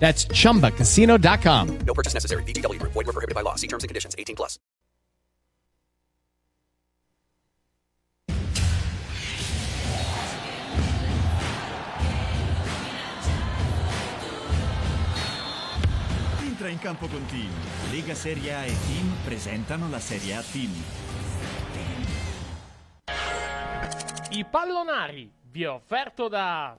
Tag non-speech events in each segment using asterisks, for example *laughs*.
That's chumbacasino.com. No purchase necessary. VGW Group. Void were prohibited by law. See terms and conditions. 18 plus. Entra in campo con Team. Lega Serie A e Team presentano la Serie A Team. I pallonari vi ho offerto da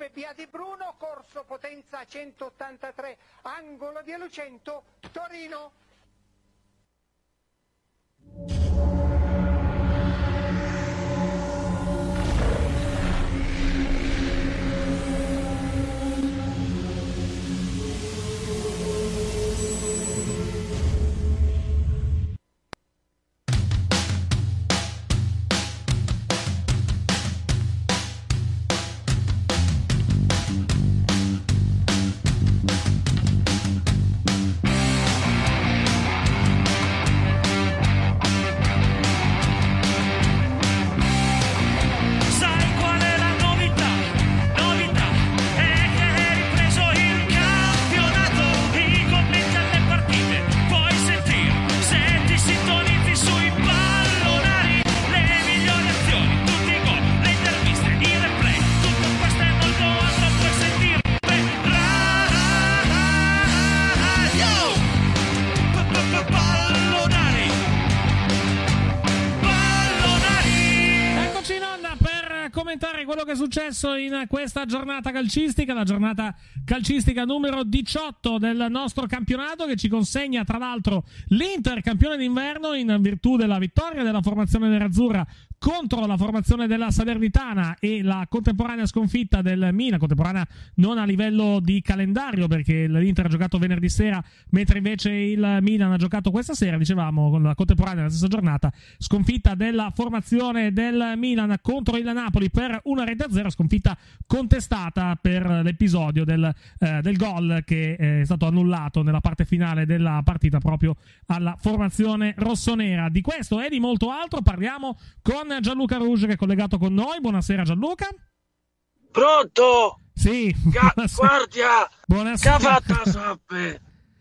FBA di Bruno, corso potenza 183, angolo di Lucento, Torino. Che è successo in questa giornata calcistica, la giornata calcistica numero 18 del nostro campionato che ci consegna tra l'altro l'Inter campione d'inverno in virtù della vittoria della formazione nerazzurra contro la formazione della Salernitana e la contemporanea sconfitta del Milan, contemporanea non a livello di calendario perché l'Inter ha giocato venerdì sera mentre invece il Milan ha giocato questa sera, dicevamo con la contemporanea nella stessa giornata, sconfitta della formazione del Milan contro il Napoli per una rete a zero, sconfitta contestata per l'episodio del, eh, del gol che è stato annullato nella parte finale della partita proprio alla formazione rossonera. Di questo e di molto altro parliamo con Gianluca Rouge che è collegato con noi. Buonasera Gianluca. Pronto? Sì. Ga- buonasera. guardia! Buonasera. La Sappe?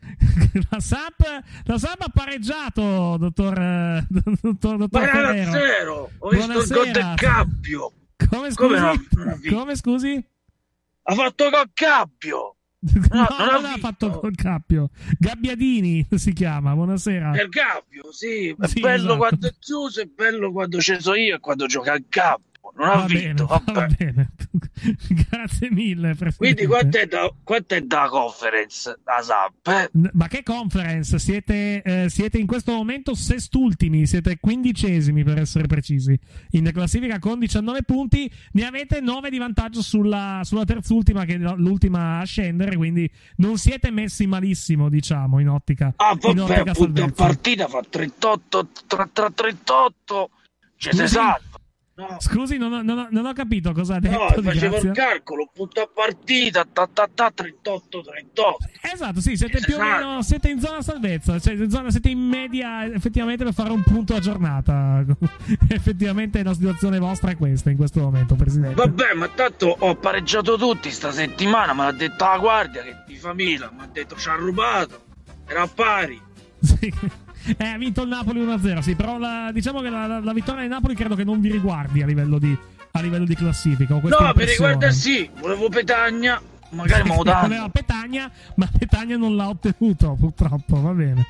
*laughs* la SAP, la SAP ha pareggiato, dottor, eh, *laughs* dottor, dottor Ma era Ferrero. zero! Ho visto il gol del Buonasera. Cappio! Come scusi? Come? Come scusi? Ha fatto col Cappio! No, non non, ho ha visto. fatto col cappio. Gabbiadini *laughs* si chiama. Buonasera. Il Cappio, sì, è Sì, bello esatto. quando è chiuso, è bello quando ci sono io e quando gioca il Cappio. Non ha Va vinto. bene. *laughs* Grazie mille, Presidente. Quindi quanto è da, quanto è da conference? Da SAP? eh? Ma che conference? Siete, eh, siete in questo momento sestultimi, siete quindicesimi per essere precisi. In classifica con 19 punti, ne avete 9 di vantaggio sulla, sulla terzultima, che è l'ultima a scendere, quindi non siete messi malissimo, diciamo, in ottica. Ah, in vabbè, ottica appunto salvezza. partita fa 38, tra, tra 38, ci si Scusi? salva. No, Scusi, non ho, non ho- non ho capito cosa ha detto. no facevo il calcolo, punto a partita, ta, ta, ta, 38, 38. Esatto, sì, siete più o Esatto. meno siete in zona salvezza, cioè in zona, siete in media effettivamente per fare un punto a giornata. *laughs* effettivamente la situazione vostra è questa in questo momento, Presidente. Vabbè, ma tanto ho pareggiato tutti sta settimana, me l'ha detto la guardia che di famiglia, mi ha detto ci ha rubato, era a pari. Sì. Eh, ha vinto il Napoli 1-0, sì, però la- diciamo che la, la- la vittoria del Napoli credo che non vi riguardi a livello di, a livello di classifica. No, mi impressione. riguarda sì, volevo petagna, magari danno. *laughs* Voleva Petagna, ma Petagna non l'ha ottenuto, purtroppo, va bene.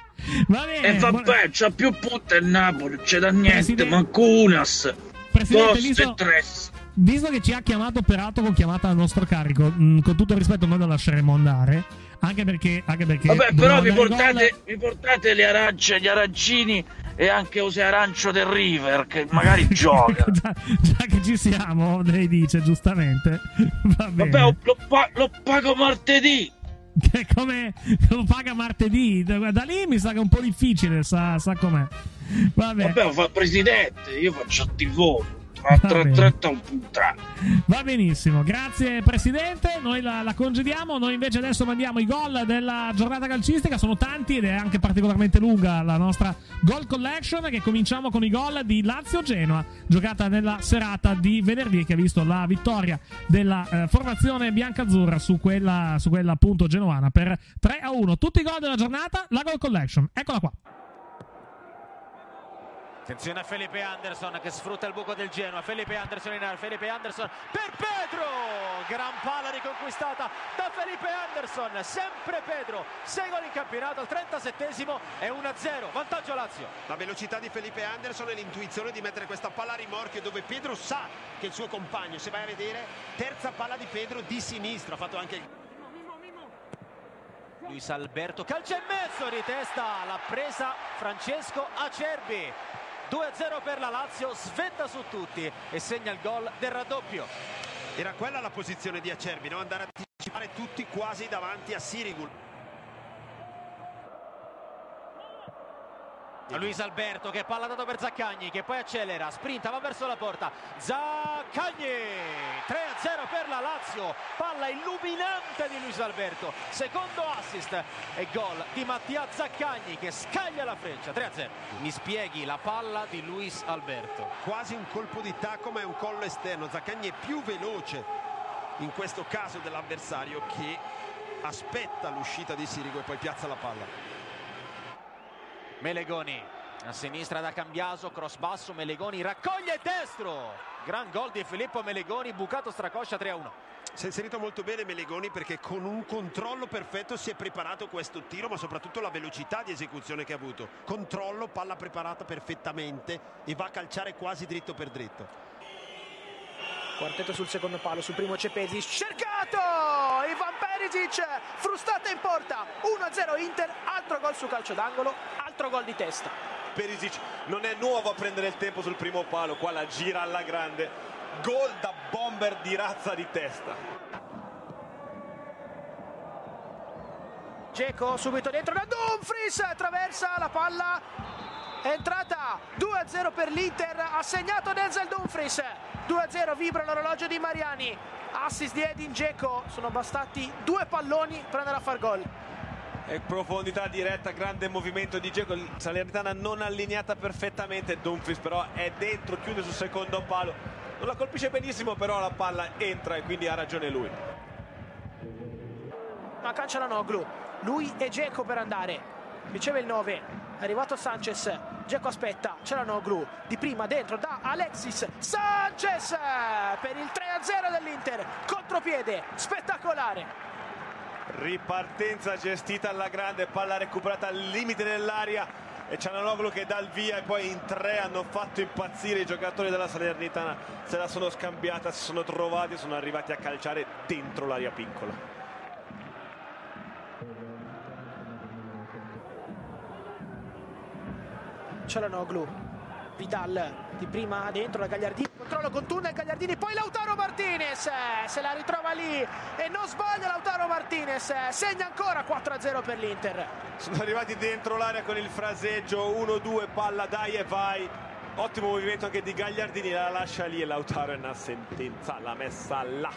Va bene. E buona- vabbè, c'ha più punte il Napoli, c'è da niente, Presidente- manco Unas, Presidente, Post visto- che ci ha chiamato peraltro con chiamata a nostro carico, mh, con tutto il rispetto noi lo lasceremo andare, anche perché... Anche perché Vabbè, però vi portate, vi portate le arance, gli arancini e anche Ose Arancio del River, che magari *laughs* gioca. già, già che ci siamo, lei dice giustamente. Va. Vabbè, lo, pa- lo pago martedì. *laughs* Che come lo paga martedì. Da lì mi sa che è un po' difficile, sa, sa com'è. Vabbè. Vabbè, fa il presidente, io faccio il tifo. Tra, Va benissimo, grazie Presidente. Noi la, la congediamo. Noi invece adesso mandiamo i gol della giornata calcistica. Sono tanti ed è anche particolarmente lunga la nostra goal collection. Che cominciamo con i gol di Lazio-Genoa, giocata nella serata di venerdì, che ha visto la vittoria della eh, formazione biancazzurra su quella, su quella appunto genoana per 3 a 1. Tutti i gol della giornata, la goal collection. Eccola qua. Attenzione a Felipe Anderson che sfrutta il buco del Genoa. Felipe Anderson in area. Felipe Anderson per Pedro. Gran palla riconquistata da Felipe Anderson. Sempre Pedro. 6 gol in campionato al 37esimo e 1-0. Vantaggio Lazio. La velocità di Felipe Anderson e l'intuizione di mettere questa palla a rimorchio dove Pedro sa che il suo compagno, se vai a vedere, terza palla di Pedro di sinistra, ha fatto anche Luis Alberto calcia in mezzo di testa. L'ha presa Francesco Acerbi. 2-0 per la Lazio. Svetta su tutti e segna il gol del raddoppio. Era quella la posizione di Acerbi, no? andare a anticipare tutti quasi davanti a Sirigul. Luis Alberto che palla dato per Zaccagni che poi accelera, sprinta, va verso la porta. Zaccagni 3-0 per la Lazio. Palla illuminante di Luis Alberto. Secondo assist e gol di Mattia Zaccagni che scaglia la freccia. 3-0. Mi spieghi la palla di Luis Alberto. Quasi un colpo di tacco ma è un collo esterno. Zaccagni è più veloce in questo caso dell'avversario che aspetta l'uscita di Sirigu e poi piazza la palla. Melegoni a sinistra da Cambiaso, cross basso, Melegoni raccoglie destro. Gran gol di Filippo Melegoni, bucato stracoscia 3-1. Si è inserito molto bene Melegoni perché con un controllo perfetto si è preparato questo tiro, ma soprattutto la velocità di esecuzione che ha avuto. Controllo, palla preparata perfettamente e va a calciare quasi dritto per dritto. Quartetto sul secondo palo, sul primo Cepesi, cercato! Ivan Perisic, frustata in porta, 1-0 Inter, altro gol su calcio d'angolo, altro gol di testa. Perisic non è nuovo a prendere il tempo sul primo palo, qua la gira alla grande. Gol da bomber di razza di testa. Geco subito dentro da Dumfries, attraversa la palla, entrata 2-0 per l'Inter, ha segnato Denzel Dumfries, 2-0 vibra l'orologio di Mariani, assist di Edin Geco, sono bastati due palloni per andare a far gol. E profondità diretta, grande movimento di Geco. Salernitana non allineata perfettamente. Dumfries però è dentro, chiude sul secondo palo. Non la colpisce benissimo, però la palla entra e quindi ha ragione lui. Ma calcia la Noglu, lui e Geco per andare, riceve il 9, è arrivato Sanchez, Geco aspetta, c'è la Noglu, di prima dentro da Alexis, Sanchez per il 3-0 dell'Inter, contropiede, spettacolare. Ripartenza gestita alla grande, palla recuperata al limite dell'aria. E Ciananoglu che dà il via e poi in tre hanno fatto impazzire i giocatori della Salernitana. Se la sono scambiata, si sono trovati sono arrivati a calciare dentro l'area piccola Cialanoglu Vidal di prima dentro la Gagliardini controllo con tunnel Gagliardini poi Lautaro Martinez se la ritrova lì e non sbaglia Lautaro Martinez segna ancora 4-0 per l'Inter. Sono arrivati dentro l'area con il fraseggio 1-2 palla dai e vai. Ottimo movimento anche di Gagliardini la lascia lì e Lautaro è una sentenza l'ha messa là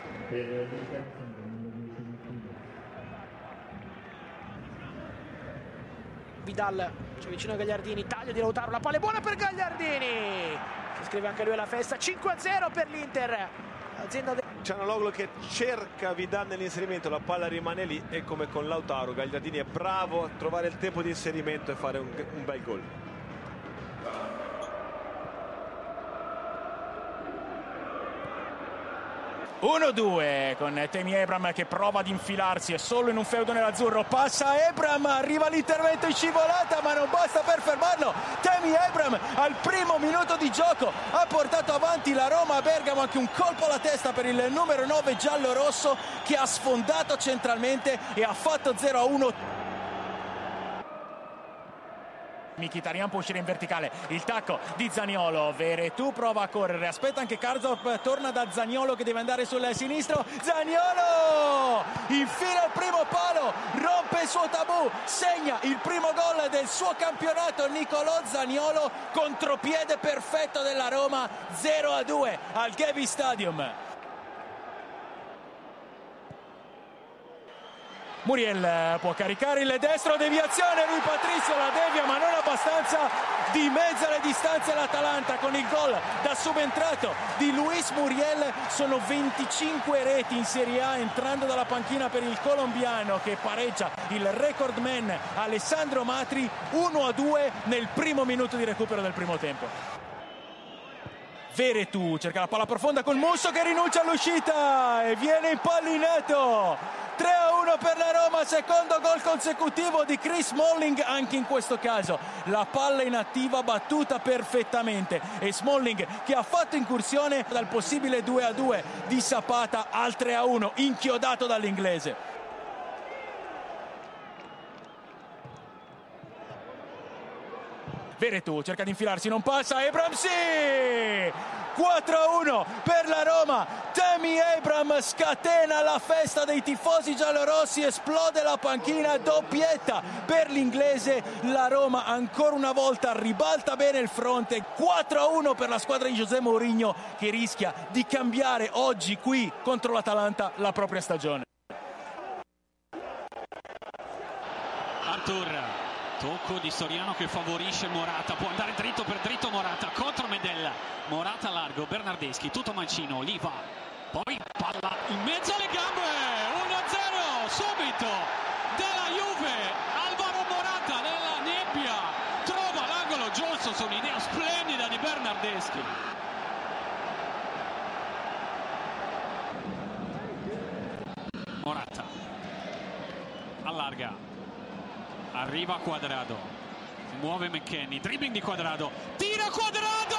Vidal c'è vicino a Gagliardini taglio di Lautaro la palla è buona per Gagliardini si iscrive anche lui alla festa 5-0 per l'Inter azienda del Cianaloglu che cerca Vidal nell'inserimento, la palla rimane lì e come con Lautaro, Gagliardini è bravo a trovare il tempo di inserimento e fare un, un bel gol. 1-2 con Temi Ebram che prova ad infilarsi, è solo in un feudo nell'azzurro, passa Ebram, arriva l'intervento in scivolata ma non basta per fermarlo, Temi Ebram al primo minuto di gioco ha portato avanti la Roma a Bergamo, anche un colpo alla testa per il numero 9 giallo-rosso che ha sfondato centralmente e ha fatto 0-1. Mkhitaryan può uscire in verticale. Il tacco di Zaniolo Veretù prova a correre. Aspetta anche Karzop torna da Zaniolo che deve andare sul sinistro. Zaniolo! Infila il primo palo rompe il suo tabù segna il primo gol del suo campionato Nicolò Zaniolo contropiede perfetto della Roma 0 a 2 al Gaby Stadium Muriel può caricare il destro, deviazione, lui Patrizio la devia ma non abbastanza, dimezza le distanze l'Atalanta con il gol da subentrato di Luis Muriel, sono 25 reti in Serie A entrando dalla panchina per il colombiano che pareggia il record man Alessandro Matri 1 a 2 nel primo minuto di recupero del primo tempo. Veretù cerca la palla profonda con Musso che rinuncia all'uscita e viene impallinato 3 a 1 per la Roma, secondo gol consecutivo di Chris Smalling, anche in questo caso la palla inattiva battuta perfettamente e Smalling che ha fatto incursione dal possibile 2 a 2 di Sapata al 3 a 1 inchiodato dall'inglese. Veretù cerca di infilarsi, non passa, Ebram sì! 4-1 per la Roma. Temi Abram scatena la festa dei tifosi giallorossi, esplode la panchina, doppietta per l'inglese. La Roma ancora una volta ribalta bene il fronte. 4-1 per la squadra di José Mourinho che rischia di cambiare oggi qui contro l'Atalanta la propria stagione. Artur, tocco di Soriano che favorisce Morata, può andare dritto per dritto Morata contro Medella, Morata largo, Bernardeschi, tutto Mancino, lì va, poi palla in mezzo alle gambe, 1-0 subito della Juve, Alvaro Morata nella nebbia, trova l'angolo giusto su un'idea splendida di Bernardeschi. Morata allarga arriva Quadrado si muove McKenny dribbling di Quadrado tira Quadrado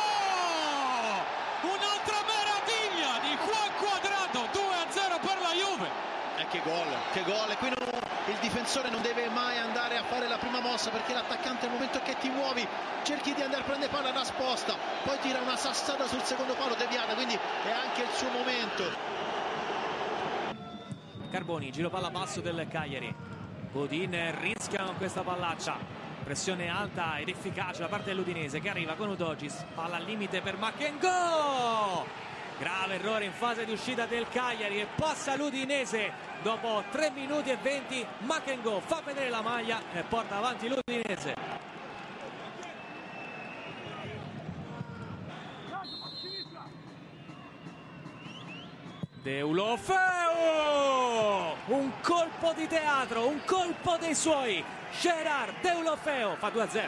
un'altra meraviglia di Juan Quadrado 2-0 per la Juve E che gol, che gol. E qui non- il difensore non deve mai andare a fare la prima mossa perché l'attaccante nel momento che ti muovi cerchi di andare a prendere palla nascosta, poi tira una sassata sul secondo palo deviata, quindi è anche il suo momento. Carboni, giro palla basso del Cagliari. Godin rischia con questa pallaccia. Pressione alta ed efficace da parte dell'Udinese che arriva con Udogis. Palla al limite per Mackengo. Grave errore in fase di uscita del Cagliari e passa l'Udinese dopo 3 minuti e 20. Mackengo fa vedere la maglia e porta avanti l'Udinese. Deulofeo! Un colpo di teatro, un colpo dei suoi. Gerard Deulofeo fa 2-0.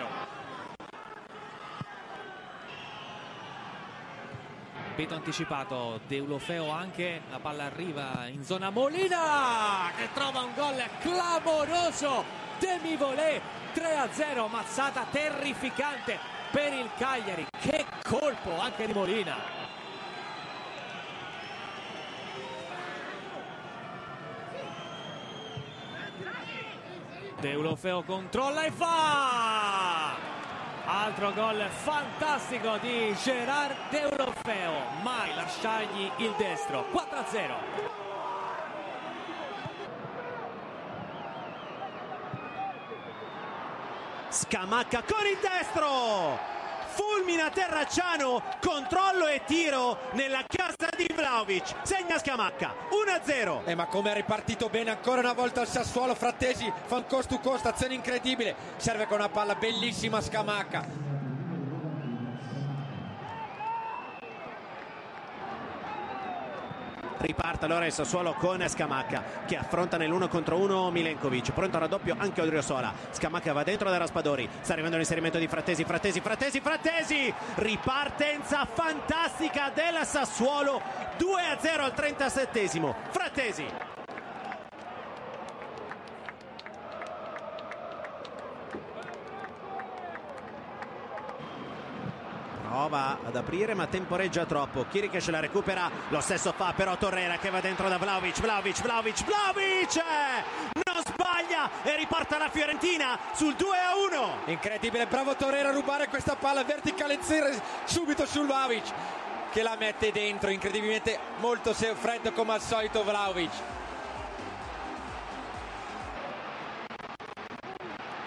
Peto anticipato, Deulofeo anche, la palla arriva in zona Molina che trova un gol clamoroso. Demi Volé 3-0, mazzata terrificante per il Cagliari. Che colpo anche di Molina. Deulofeo controlla e fa! Altro gol fantastico di Gerard Deulofeo. Mai lasciargli il destro. 4-0. Scamacca con il destro! Fulmina Terracciano, controllo e tiro nella casa di Vlaovic. Segna Scamacca, 1-0. Eh, ma come è ripartito bene ancora una volta il Sassuolo, Frattesi fa un cost to cost, azione incredibile. Serve con una palla bellissima Scamacca. Riparte allora il Sassuolo con Scamacca che affronta nell'uno contro uno Milenkovic. Pronto al raddoppio anche Odriosola. Scamacca va dentro da Raspadori. Sta arrivando l'inserimento di Frattesi, Frattesi, Frattesi, Frattesi. Ripartenza fantastica del Sassuolo. 2-0 al 37esimo. Frattesi. Prova ad aprire ma temporeggia troppo. Kirikesh la recupera, lo stesso fa però Torreira che va dentro da Vlaovic, Vlaovic, Vlaovic, Vlaovic! Non sbaglia e riporta la Fiorentina sul 2-1. Incredibile, bravo Torreira a rubare questa palla verticale subito sul Vlaovic che la mette dentro, incredibilmente molto freddo come al solito Vlaovic.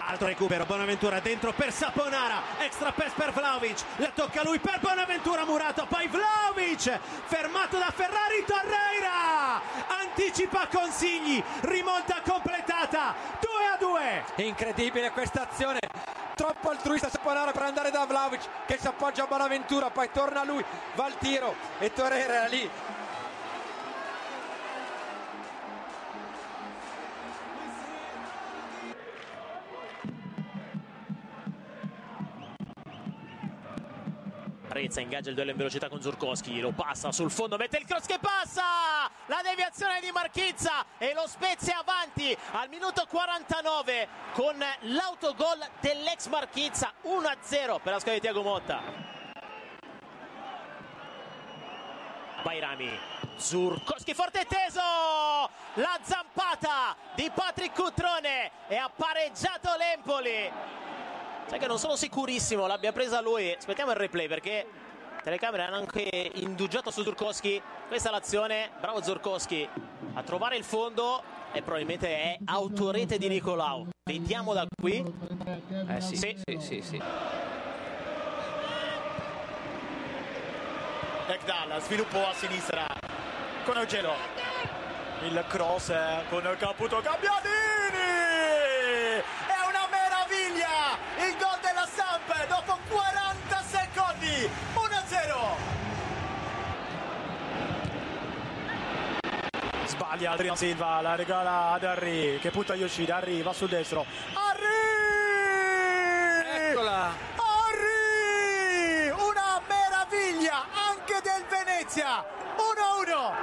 Altro recupero, Bonaventura dentro per Saponara, extra pass per Vlaovic, la tocca lui per Bonaventura Murato, poi Vlaovic, fermato da Ferrari Torreira, anticipa consigli, rimonta completata, 2 a 2. Incredibile questa azione, troppo altruista Saponara per andare da Vlaovic che si appoggia a Bonaventura, poi torna lui, va al tiro e Torreira era lì Arezza ingaggia il duello in velocità con Zurkowski, lo passa sul fondo, mette il cross che passa! La deviazione di Marchizza e lo Spezia avanti al minuto 49 con l'autogol dell'ex Marchizza 1-0 per la squadra di Tiago Motta. Bairami, Zurkowski forte e teso! La zampata di Patrick Cutrone e ha pareggiato l'Empoli. Sai che non sono sicurissimo l'abbia presa lui. Aspettiamo il replay perché le telecamere hanno anche indugiato su Zurkowski. Questa è l'azione. Bravo Zurkowski a trovare il fondo e probabilmente è autorete di Nicolau. Vediamo da qui. Eh sì, sì, sì, sì. sì. Ekdal, sviluppo a sinistra con Eugelo. Il cross con Caputo Gabbiadini! Sbaglia Adriano Silva, la regala ad Harry che punta Yoshida, Harry va sul destro. Harry! Eccola! Harry! Una meraviglia anche del Venezia! 1-1!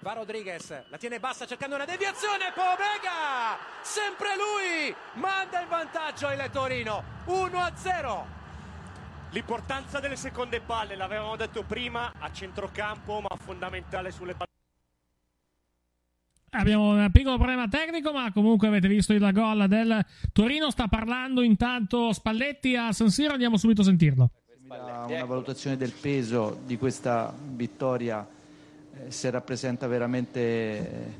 Va Rodriguez, la tiene bassa cercando una deviazione, Pobega! Sempre lui! Manda il vantaggio il Torino, 1-0. L'importanza delle seconde palle, l'avevamo detto prima, a centrocampo, ma fondamentale sulle palle. Abbiamo un piccolo problema tecnico, ma comunque avete visto il gol del Torino. Sta parlando intanto Spalletti a San Siro. Andiamo subito a sentirlo. Una valutazione del peso di questa vittoria, eh, se rappresenta veramente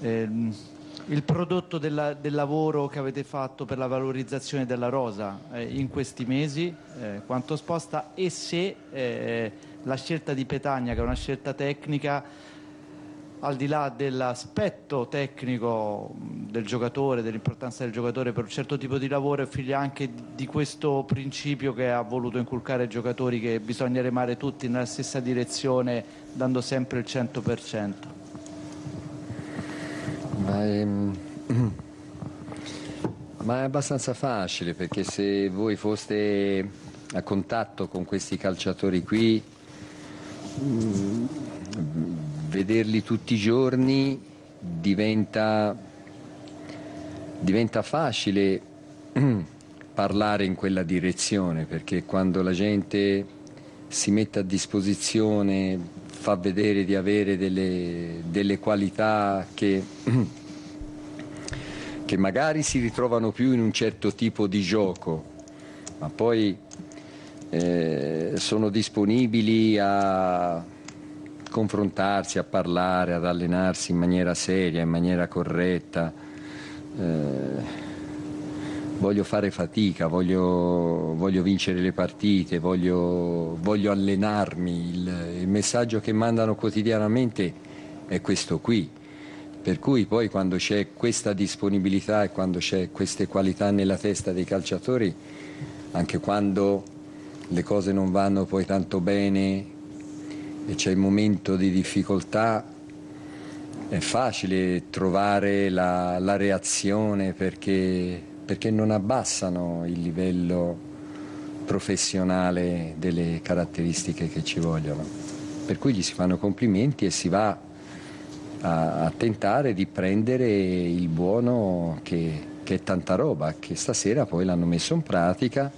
eh, il prodotto della, del lavoro che avete fatto per la valorizzazione della rosa eh, in questi mesi, eh, quanto sposta e se eh, la scelta di Petagna, che è una scelta tecnica, al di là dell'aspetto tecnico del giocatore, dell'importanza del giocatore per un certo tipo di lavoro, è figlia anche di questo principio che ha voluto inculcare ai giocatori che bisogna remare tutti nella stessa direzione dando sempre il 100%. Ma è, *clears throat* ma è abbastanza facile perché se voi foste a contatto con questi calciatori qui mm, vederli tutti i giorni diventa, diventa facile *clears throat* parlare in quella direzione perché quando la gente si mette a disposizione, fa vedere di avere delle, delle qualità che, che magari si ritrovano più in un certo tipo di gioco, ma poi eh, sono disponibili a confrontarsi, a parlare, ad allenarsi in maniera seria, in maniera corretta. Eh, voglio fare fatica, voglio, voglio vincere le partite, voglio, voglio allenarmi. Il, il messaggio che mandano quotidianamente è questo qui. Per cui poi quando c'è questa disponibilità e quando c'è queste qualità nella testa dei calciatori, anche quando le cose non vanno poi tanto bene e c'è il momento di difficoltà, è facile trovare la, la reazione perché, perché non abbassano il livello professionale delle caratteristiche che ci vogliono. Per cui gli si fanno complimenti e si va a, a tentare di prendere il buono che, che è tanta roba, che stasera poi l'hanno messo in pratica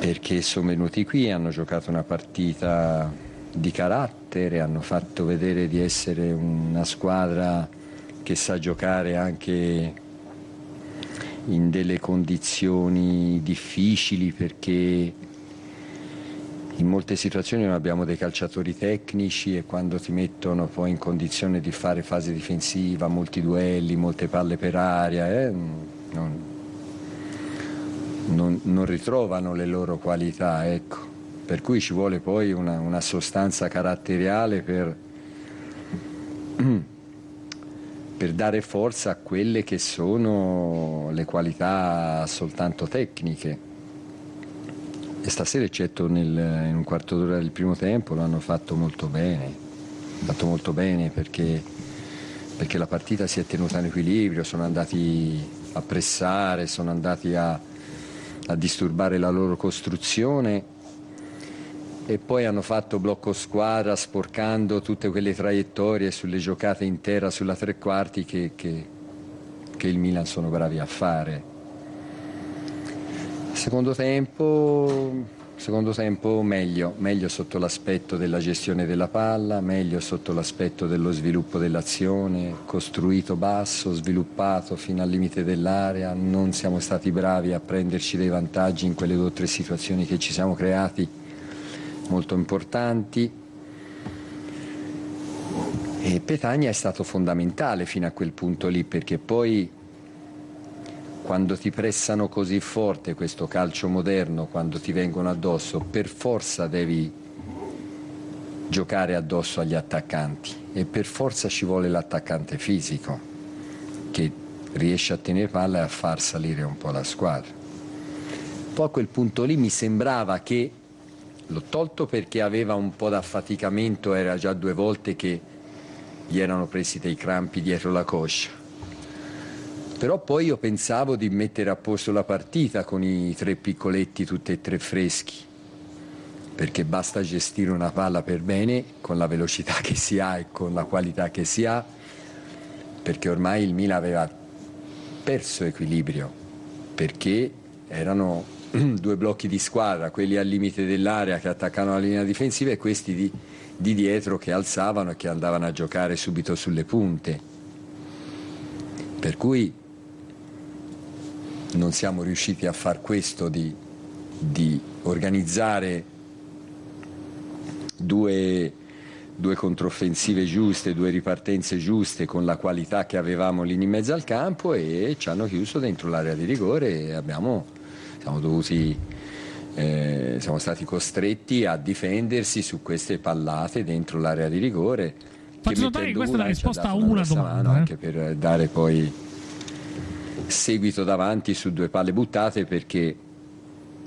perché sono venuti qui, hanno giocato una partita di carattere, hanno fatto vedere di essere una squadra che sa giocare anche in delle condizioni difficili perché in molte situazioni non abbiamo dei calciatori tecnici e quando ti mettono poi in condizione di fare fase difensiva, molti duelli, molte palle per aria, eh, non, non, non, ritrovano le loro qualità, ecco. per cui ci vuole poi una, una sostanza caratteriale per, *clears throat* per dare forza a quelle che sono le qualità soltanto tecniche. E stasera, eccetto nel, in un quarto d'ora del primo tempo, l'hanno fatto molto bene, fatto molto bene perché, perché la partita si è tenuta in equilibrio, sono andati a pressare, sono andati a, a disturbare la loro costruzione e poi hanno fatto blocco squadra sporcando tutte quelle traiettorie sulle giocate in terra sulla tre quarti che, che, che il Milan sono bravi a fare. Secondo tempo, secondo tempo meglio, meglio sotto l'aspetto della gestione della palla, meglio sotto l'aspetto dello sviluppo dell'azione, costruito basso, sviluppato fino al limite dell'area, non siamo stati bravi a prenderci dei vantaggi in quelle due o tre situazioni che ci siamo creati molto importanti. E Petagna è stato fondamentale fino a quel punto lì perché poi quando ti pressano così forte questo calcio moderno, quando ti vengono addosso, per forza devi giocare addosso agli attaccanti e per forza ci vuole l'attaccante fisico che riesce a tenere palla e a far salire un po' la squadra. Poi a quel punto lì mi sembrava che l'ho tolto perché aveva un po' d'affaticamento, era già due volte che gli erano presi dei crampi dietro la coscia. Però poi io pensavo di mettere a posto la partita con i tre piccoletti tutti e tre freschi, perché basta gestire una palla per bene con la velocità che si ha e con la qualità che si ha, perché ormai il Milan aveva perso equilibrio, perché erano *clears throat* due blocchi di squadra, quelli al limite dell'area che attaccavano la linea difensiva e questi di, di dietro che alzavano e che andavano a giocare subito sulle punte. Per cui non siamo riusciti a far questo di, di organizzare due, due controffensive giuste, due ripartenze giuste con la qualità che avevamo lì in mezzo al campo e ci hanno chiuso dentro l'area di rigore e abbiamo, siamo dovuti eh, siamo stati costretti a difendersi su queste pallate dentro l'area di rigore. Faccio notare che questa è la risposta a una domanda. Eh? Anche per dare poi seguito davanti su due palle buttate perché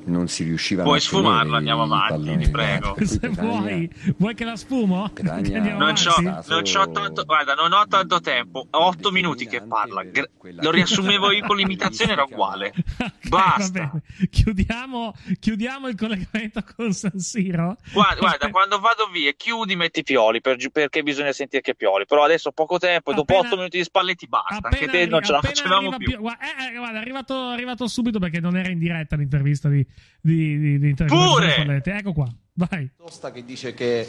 non si riuscivano Puoi a tenere sfumarlo, i andiamo avanti, ti prego. Se vuoi, vuoi che la sfumo? Non c'ho, non c'ho tanto, guarda, non ho tanto tempo. Ho otto minuti che parla. Lo riassumevo io con l'imitazione, era uguale. *laughs* Basta. Chiudiamo, chiudiamo il collegamento con San Siro. Guarda, guarda, quando vado via, chiudi, metti Pioli per perché bisogna sentire che Pioli. Però adesso ho poco tempo e dopo Appena- otto minuti di spalletti basta. Anche Appena te non ce la appena facevamo più. Pio- guarda, eh, eh, guarda, è arrivato, è arrivato subito perché non era in diretta l'intervista di, di, di, di Pure! di. Ecco qua, vai. Tosta che dice che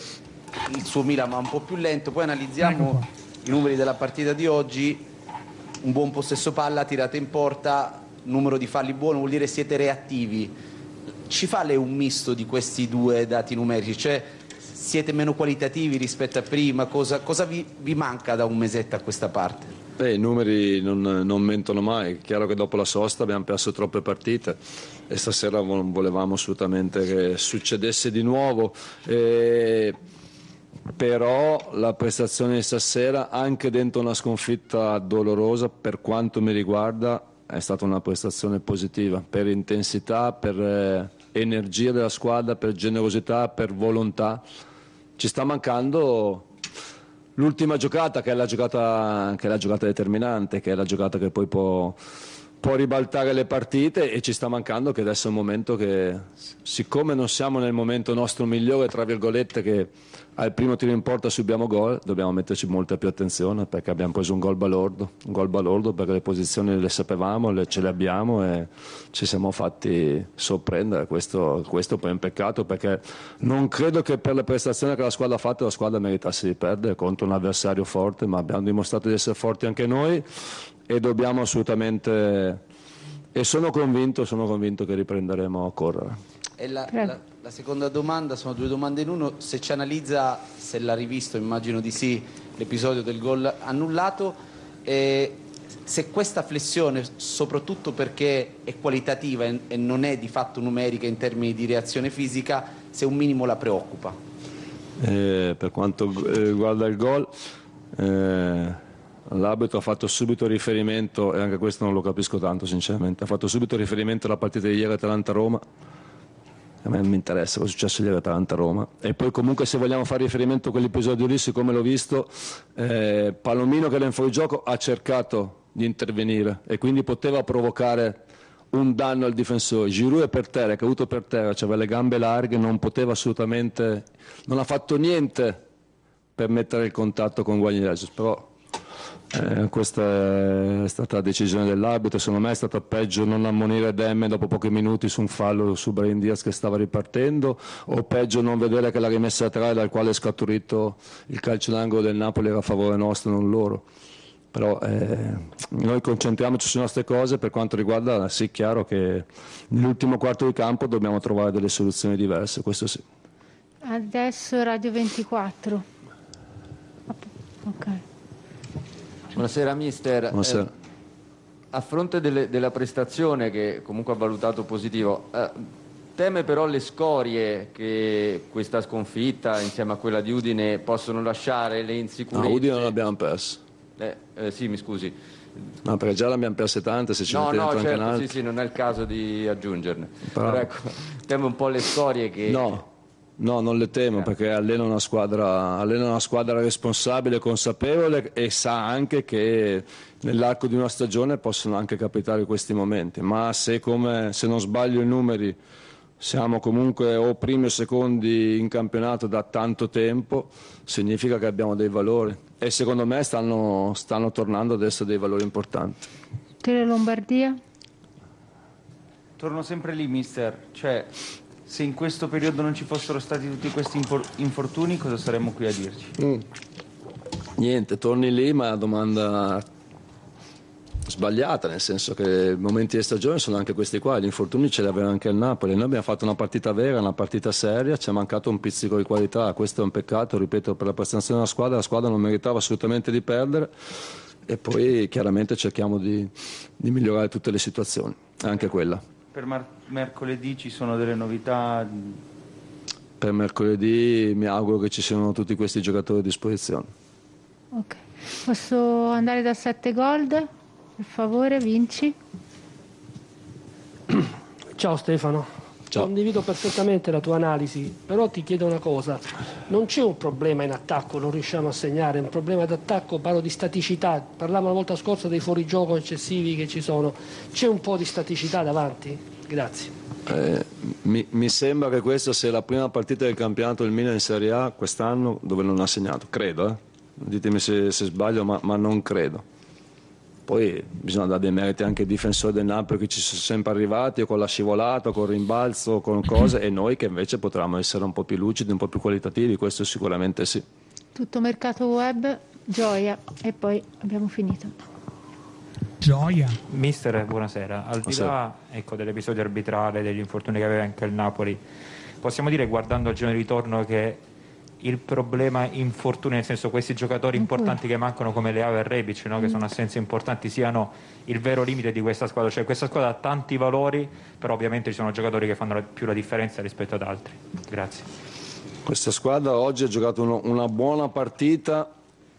il suo Milan va un po' più lento, poi Ecco analizziamo i numeri della partita di oggi, un buon possesso palla, tirate in porta, numero di falli buono, vuol dire siete reattivi. Ci fa lei un misto di questi due dati numerici? Cioè siete meno qualitativi rispetto a prima? Cosa, cosa vi, vi manca da un mesetto a questa parte? Beh, i numeri non, non mentono mai, è chiaro che dopo la sosta abbiamo perso troppe partite e stasera vo- volevamo assolutamente che succedesse di nuovo, e- però la prestazione di stasera anche dentro una sconfitta dolorosa per quanto mi riguarda è stata una prestazione positiva per intensità, per eh, energia della squadra, per generosità, per volontà. Ci sta mancando l'ultima giocata che è la giocata, che è la giocata determinante, che è la giocata che poi può, può ribaltare le partite e ci sta mancando che adesso è un momento che siccome non siamo nel momento nostro migliore, tra virgolette, che al primo tiro in porta subiamo gol, dobbiamo metterci molta più attenzione perché abbiamo preso un gol balordo, un gol balordo perché le posizioni le sapevamo, le, ce le abbiamo e ci siamo fatti sorprendere, questo, questo poi è un peccato perché non credo che per le prestazioni che la squadra ha fatto la squadra meritasse di perdere contro un avversario forte, ma abbiamo dimostrato di essere forti anche noi e dobbiamo assolutamente e sono convinto, sono convinto che riprenderemo a correre. E la, la- la seconda domanda, sono due domande in uno, se ci analizza, se l'ha rivisto, immagino di sì, l'episodio del gol annullato, e se questa flessione, soprattutto perché è qualitativa e, e non è di fatto numerica in termini di reazione fisica, se un minimo la preoccupa. Eh, per quanto eh, riguarda il gol, eh, l'arbitro ha fatto subito riferimento, e anche questo non lo capisco tanto sinceramente, ha fatto subito riferimento alla partita di ieri Atalanta-Roma. A me non mi interessa cosa è successo ieri Atalanta-Roma. E poi comunque se vogliamo fare riferimento a quell'episodio lì, siccome l'ho visto, eh, Palomino che era in fuorigioco ha cercato di intervenire e quindi poteva provocare un danno al difensore. Giroud è per terra, è caduto per terra, aveva le gambe larghe, non poteva assolutamente, non ha fatto niente per mettere il contatto con Guagni Jesus, però eh, questa è stata la decisione dell'arbitro, secondo me è stata peggio non ammonire Demme dopo pochi minuti su un fallo su Brain Diaz che stava ripartendo o peggio non vedere che la rimessa a tre dal quale è scaturito il calcio d'angolo del Napoli era a favore nostro, non loro. Però eh, noi concentriamoci sulle nostre cose, per quanto riguarda, sì, chiaro che nell'ultimo quarto di campo dobbiamo trovare delle soluzioni diverse, questo sì. Adesso Radio 24. Ok. Buonasera mister. Buonasera. Eh, a fronte delle- della prestazione che comunque ha valutato positivo, eh, teme però le scorie che questa sconfitta insieme a quella di Udine possono lasciare, le No, insicurezze? Udine non l'abbiamo perso. Eh, eh, sì, mi scusi. No, perché già l'abbiamo perse tante, se ci No, no, certo, sì, sì, non è il caso di aggiungerne. Però- Però ecco, teme un po' le scorie che... No, no, non le temo perché allena una squadra, allena una squadra responsabile, consapevole e sa anche che nell'arco di una stagione possono anche capitare questi momenti. Ma se, come, se non sbaglio i numeri siamo comunque o primi o secondi in campionato da tanto tempo, significa che abbiamo dei valori e secondo me stanno, stanno tornando ad essere dei valori importanti. Tele Lombardia? Torno sempre lì, mister. Cioè, se in questo periodo non ci fossero stati tutti questi infor- infortuni, cosa saremmo qui a dirci? Mm. Niente, torni lì, ma una domanda sbagliata, nel senso che i momenti di stagione sono anche questi qua, gli infortuni ce li aveva anche il Napoli, noi abbiamo fatto una partita vera, una partita seria, ci è mancato un pizzico di qualità, questo è un peccato, ripeto, per la prestazione della squadra, la squadra non meritava assolutamente di perdere e poi chiaramente cerchiamo di, di migliorare tutte le situazioni, anche quella. Per mar- mercoledì ci sono delle novità. Per mercoledì mi auguro che ci siano tutti questi giocatori a disposizione. Ok. Posso andare da 7 gold? Per favore, vinci. Ciao Stefano. Ciao. Condivido perfettamente la tua analisi, però ti chiedo una cosa. Non c'è un problema in attacco, non riusciamo a segnare, è un problema d'attacco, parlo di staticità. Parlavo la volta scorsa dei fuorigioco eccessivi che ci sono. C'è un po' di staticità davanti? Grazie. Eh, mi, mi sembra che questa sia la prima partita del campionato del Milan in Serie A quest'anno dove non ha segnato, credo, eh. ditemi se, se sbaglio, ma, ma non credo. Poi bisogna dare dei meriti anche ai difensori del Napoli che ci sono sempre arrivati o con la scivolata, con il rimbalzo, con cose e noi che invece potremmo essere un po' più lucidi, un po' più qualitativi, questo sicuramente sì. Tutto mercato web, gioia e poi abbiamo finito. Gioia. Mister, buonasera. Al di là ecco, dell'episodio arbitrale, degli infortuni che aveva anche il Napoli, possiamo dire guardando al giorno di ritorno che il problema infortuni, nel senso questi giocatori importanti che mancano come Leao e Rebic, no? che sono assenze importanti, siano il vero limite di questa squadra. Cioè questa squadra ha tanti valori, però ovviamente ci sono giocatori che fanno più la differenza rispetto ad altri. Grazie. Questa squadra oggi ha giocato uno- una buona partita,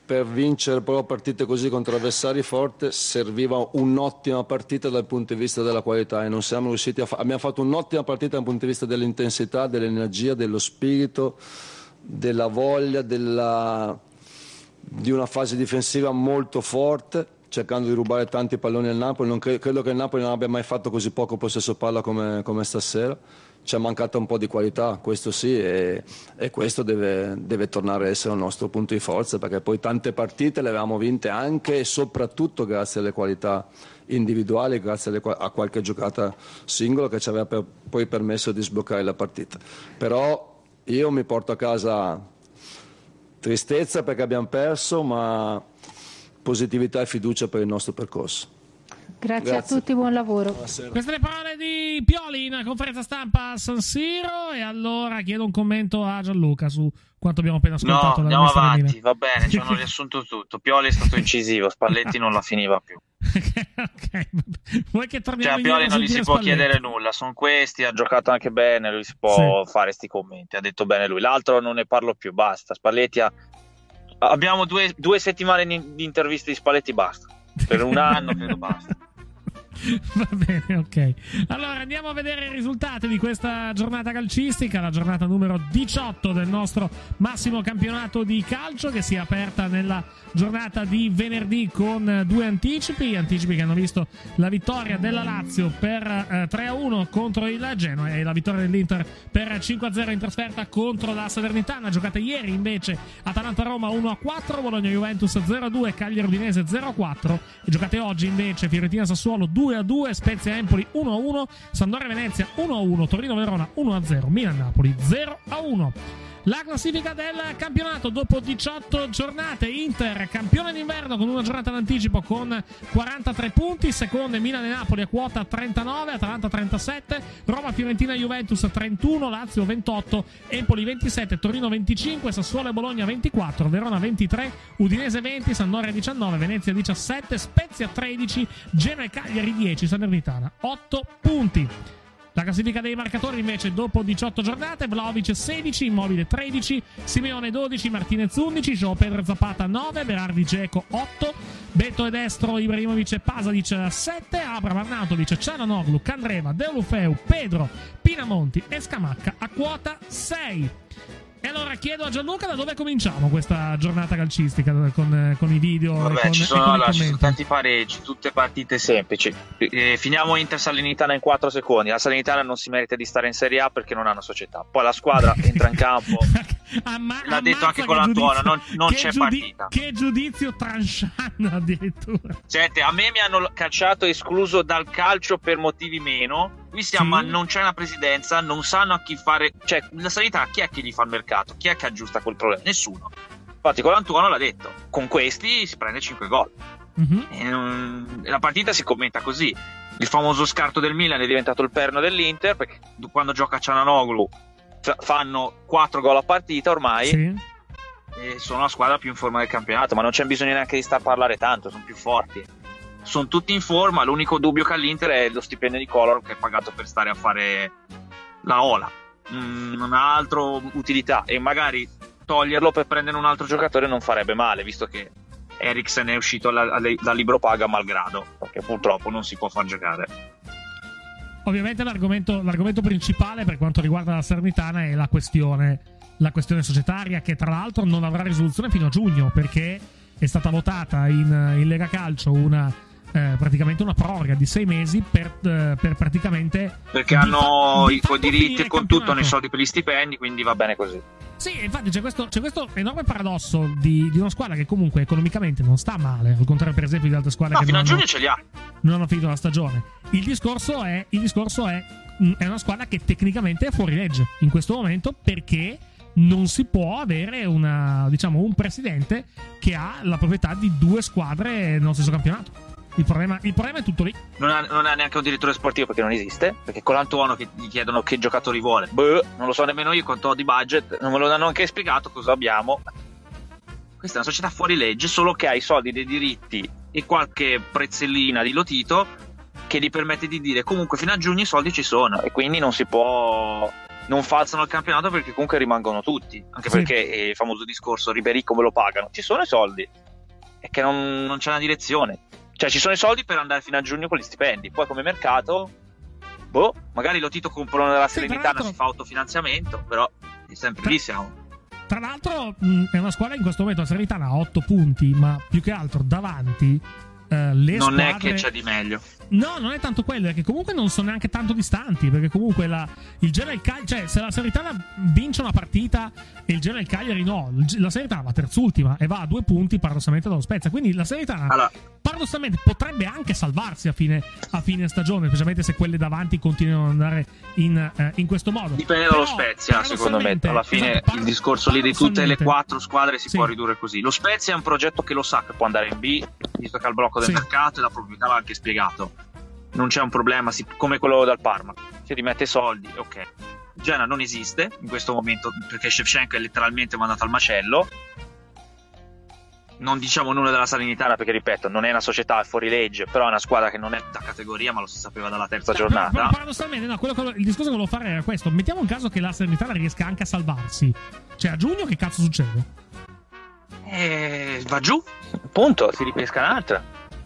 per vincere però partite così contro avversari forti serviva un'ottima partita dal punto di vista della qualità e non siamo riusciti a fare. Abbiamo fatto un'ottima partita dal punto di vista dell'intensità, dell'energia, dello spirito, della voglia, della- di una fase difensiva molto forte cercando di rubare tanti palloni al Napoli. Non cre- credo che il Napoli non abbia mai fatto così poco possesso palla come, come stasera. Ci è mancata un po' di qualità, questo sì, e, e questo deve, deve tornare a essere il nostro punto di forza, perché poi tante partite le avevamo vinte anche e soprattutto grazie alle qualità individuali, grazie alle a qualche giocata singola che ci aveva per- poi permesso di sbloccare la partita. Però io mi porto a casa tristezza perché abbiamo perso, ma positività e fiducia per il nostro percorso. Grazie, Grazie. a tutti, buon lavoro. Queste le parole di Pioli in conferenza stampa a San Siro e allora chiedo un commento a Gianluca su quanto abbiamo appena No, ascoltato dalla andiamo avanti, Milan. va bene, ci hanno *laughs* riassunto tutto. Pioli è stato incisivo, Spalletti non la finiva più. *laughs* Vuoi che torniamo Cioè, a Pioli non gli si può Spalletti? chiedere nulla, sono questi, ha giocato anche bene, lui si può fare sti commenti, ha detto bene lui. L'altro non ne parlo più, basta. Spalletti ha... Abbiamo due, due settimane di interviste di Spalletti, basta. Per un anno credo basta. *laughs* Va bene, ok. Allora andiamo a vedere i risultati di questa giornata calcistica, la giornata numero 18 del nostro massimo campionato di calcio che si è aperta nella giornata di venerdì con due anticipi, anticipi che hanno visto la vittoria della Lazio per eh, 3-1 contro il Genoa e la vittoria dell'Inter per 5-0 in trasferta contro la Salernitana. Giocate ieri invece Atalanta-Roma 1-4, Bologna-Juventus 0-2, Cagliari-Udinese 0-4 e giocate oggi invece Fiorentina-Sassuolo 2-2, Spezia-Empoli 1-1, Sampdoria-Venezia 1-1, Torino-Verona 1-0, Milan-Napoli 0-1. La classifica del campionato dopo 18 giornate, Inter campione d'inverno con una giornata d'anticipo con 43 punti, seconde Milan e Napoli a quota 39, Atalanta 37, Roma, Fiorentina, Juventus 31, Lazio 28, Empoli 27, Torino 25, Sassuolo e Bologna 24, Verona 23, Udinese 20, Sandoria 19, Venezia 17, Spezia 13, Genoa e Cagliari 10, Salernitana 8 punti. La classifica dei marcatori invece dopo 18 giornate, Vlaovic 16, Immobile 13, Simeone 12, Martinez 11, Joao Pedro Zapata 9, Berardi Geco 8, Beto e destro Ibrahimovic e Pasadic 7, Abram Arnautovic, Cialanoglu, Candreva, Deulufeu, Pedro, Pinamonti e Scamacca a quota 6. E allora chiedo a Gianluca da dove cominciamo questa giornata calcistica con, con i video e Vabbè, con, ci e sono, allora, ci sono tanti pareggi, tutte partite semplici. Eh, finiamo Inter Salernitana in 4 secondi. La Salernitana non si merita di stare in Serie A perché non hanno società. Poi la squadra *laughs* entra in campo. L'ha detto anche con l'Antuono, non, non c'è giudi- partita. Che giudizio tranchant addirittura. Senti, a me mi hanno calciato e escluso dal calcio per motivi meno. Qui siamo, Sì. a- non c'è una presidenza, non sanno a chi fare. Cioè, la sanità, chi è che gli fa il mercato? Chi è che aggiusta quel problema? Nessuno. Infatti, con l'Antuono l'ha detto: con questi si prende 5 gol. Non- e la partita si commenta così. Il famoso scarto del Milan è diventato il perno dell'Inter perché quando gioca Ciananoglu fa- fanno 4 gol a partita ormai e sono la squadra più in forma del campionato, ma non c'è bisogno neanche di star a parlare tanto, sono più forti. Sono tutti in forma, l'unico dubbio che ha l'Inter è lo stipendio di Color che è pagato per stare a fare la ola. Mm, non ha altro utilità e magari toglierlo per prendere un altro giocatore non farebbe male, visto che Eriksen è uscito alla- alle- dal libro paga malgrado, perché purtroppo non si può far giocare. ovviamente l'argomento, l'argomento principale per quanto riguarda la Salernitana è la questione, la questione societaria, che tra l'altro non avrà risoluzione fino a giugno, perché è stata votata in, in Lega Calcio una, eh, praticamente una proroga di sei mesi per, eh, per praticamente. Perché hanno fa- i diritti con tutto campionato. nei soldi per gli stipendi, quindi va bene così. Sì, infatti c'è questo, c'è questo enorme paradosso di, di una squadra che comunque economicamente non sta male, al contrario per esempio di altre squadre No, che fino a non, giugno hanno, ce li ha. non hanno finito la stagione. Il discorso è, il discorso è, mh, è una squadra che tecnicamente è fuori legge in questo momento perché non si può avere una, diciamo, un presidente che ha la proprietà di due squadre nello stesso campionato. Il problema, il problema è tutto lì. Non ha, non ha neanche un direttore sportivo perché non esiste. Perché con l'Antuono che gli chiedono che giocatori vuole. Boh, non lo so nemmeno io quanto ho di budget. Non me lo hanno anche spiegato cosa abbiamo. Questa è una società fuori legge, solo che ha i soldi dei diritti e qualche prezzellina di lotito che gli permette di dire comunque fino a giugno i soldi ci sono e quindi non si può non falsano il campionato perché comunque rimangono tutti anche Sì. perché il famoso discorso Ribéry come lo pagano ci sono i soldi è che non, non c'è una direzione cioè ci sono i soldi per andare fino a giugno con gli stipendi. Poi come mercato boh magari lo Tito comprano della Sì, tra Serenitana si fa autofinanziamento però è sempre lì siamo. Tra l'altro, mh, è una squadra in questo momento la Salernitana ha 8 punti, ma più che altro davanti eh, le non è squadre- che c'è di meglio No, non è tanto quello, è che comunque non sono neanche tanto distanti. Perché comunque la, il Genoa e il Cagliari, cioè, se la Salernitana vince una partita e il Genoa e il Cagliari no, la Salernitana va terzultima e va a due punti paradossalmente dallo Spezia. Quindi la Salernitana Allora. paradossalmente potrebbe anche salvarsi a fine, a fine stagione, specialmente se quelle davanti continuano ad andare in, eh, in questo modo. Dipende dallo Spezia, secondo me. Alla fine esatto, il discorso lì di tutte le quattro squadre si Sì. può ridurre così. Lo Spezia è un progetto che lo sa che può andare in B, visto che ha il blocco del Sì. mercato e la proprietà l'ha anche spiegato. Non c'è un problema, si- come quello dal Parma. Si rimette soldi, ok. Genoa non esiste in questo momento perché Shevchenko è letteralmente mandato al macello. Non diciamo nulla della Salernitana perché, ripeto, non è una società è fuori legge, però è una squadra che non è da categoria, ma lo si sapeva dalla terza Però- giornata. però paradossalmente, no, quello che- il discorso che volevo fare era questo. Mettiamo in caso che la Salernitana riesca anche a salvarsi. Cioè, a giugno che cazzo succede? Eh, va giù, appunto, si ripesca un'altra.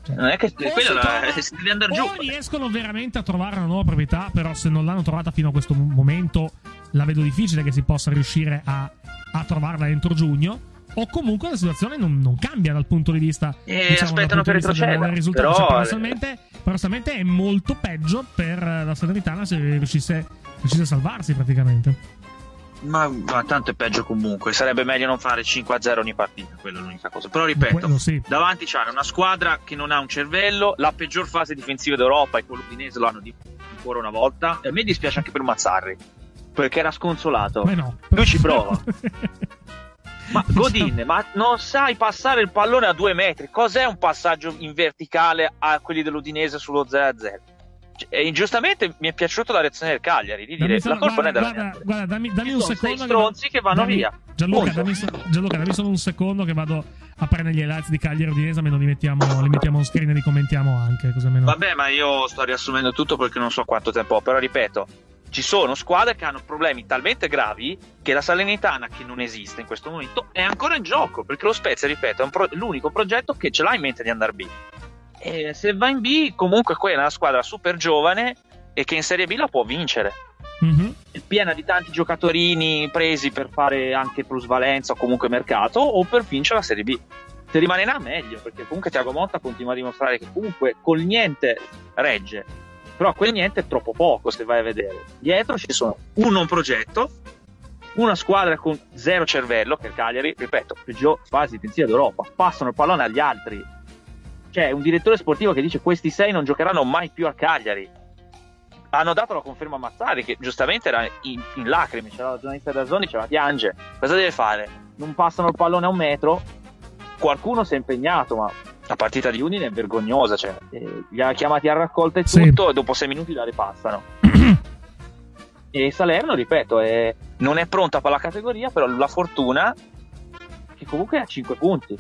Non è che O quella si la- trova- si deve andare giù. O riescono veramente a trovare una nuova proprietà, però se non l'hanno trovata fino a questo momento, la vedo difficile che si possa riuscire a, a trovarla entro giugno. O comunque la situazione non, non cambia dal punto di vista. Eh, diciamo, aspettano del risultato. però- Cioè, paradossalmente, paradossalmente è molto peggio per la Salernitana se riuscisse, riuscisse a salvarsi praticamente. Ma, ma tanto è peggio comunque. Sarebbe meglio non fare 5-0 ogni partita, quella è l'unica cosa. Però ripeto, Quello sì. davanti c'è una squadra che non ha un cervello, la peggior fase difensiva d'Europa e l'Udinese lo hanno dimostrato ancora una volta. E a me dispiace anche per Mazzarri, perché era sconsolato. No. Lui ci prova. *laughs* Ma Godin, ma non sai passare il pallone a due metri? Cos'è un passaggio in verticale a quelli dell'Udinese sullo 0-0? Cioè, e ingiustamente mi è piaciuta la reazione del Cagliari di dire Dammi la colpa non è guarda, della guarda, guarda, dammi, dammi un sono sei secondo. stronzi che vanno dammi- via. Gianluca dammi, so- Gianluca, dammi solo un secondo che vado a prendere gli highlights di Cagliari Udinese, almeno li mettiamo, li mettiamo on screen e li commentiamo anche. Così almeno. Vabbè, ma io sto riassumendo tutto perché non so quanto tempo ho, però ripeto, ci sono squadre che hanno problemi talmente gravi che la Salernitana, che non esiste in questo momento, è ancora in gioco, perché lo Spezia, ripeto, è un pro- l'unico progetto che ce l'ha in mente di andare B. E se va in B, comunque quella è una squadra super giovane e che in Serie B la può vincere. Mhm. È piena di tanti giocatori presi per fare anche plusvalenza o comunque mercato o per vincere la Serie B. Se rimane in A meglio, perché comunque Tiago Motta continua a dimostrare che comunque col niente regge, però quel niente è troppo poco se vai a vedere. Dietro ci sono un progetto, una squadra con zero cervello, che il Cagliari, ripeto, peggior fase difensiva d'Europa, passano il pallone agli altri. C'è un direttore sportivo che dice questi sei non giocheranno mai più a Cagliari. Hanno dato la conferma a Mazzari che giustamente era in, in lacrime c'era la giornalista da Zoni diceva piange. Cosa deve fare? non passano il pallone a un metro? Qualcuno si è impegnato ma la partita di Udine è vergognosa cioè, eh, li ha chiamati a raccolta e Sì. tutto e dopo sei minuti la ripassano. *clears throat* E Salerno ripeto è- non è pronta per la categoria però la fortuna che comunque ha 5 punti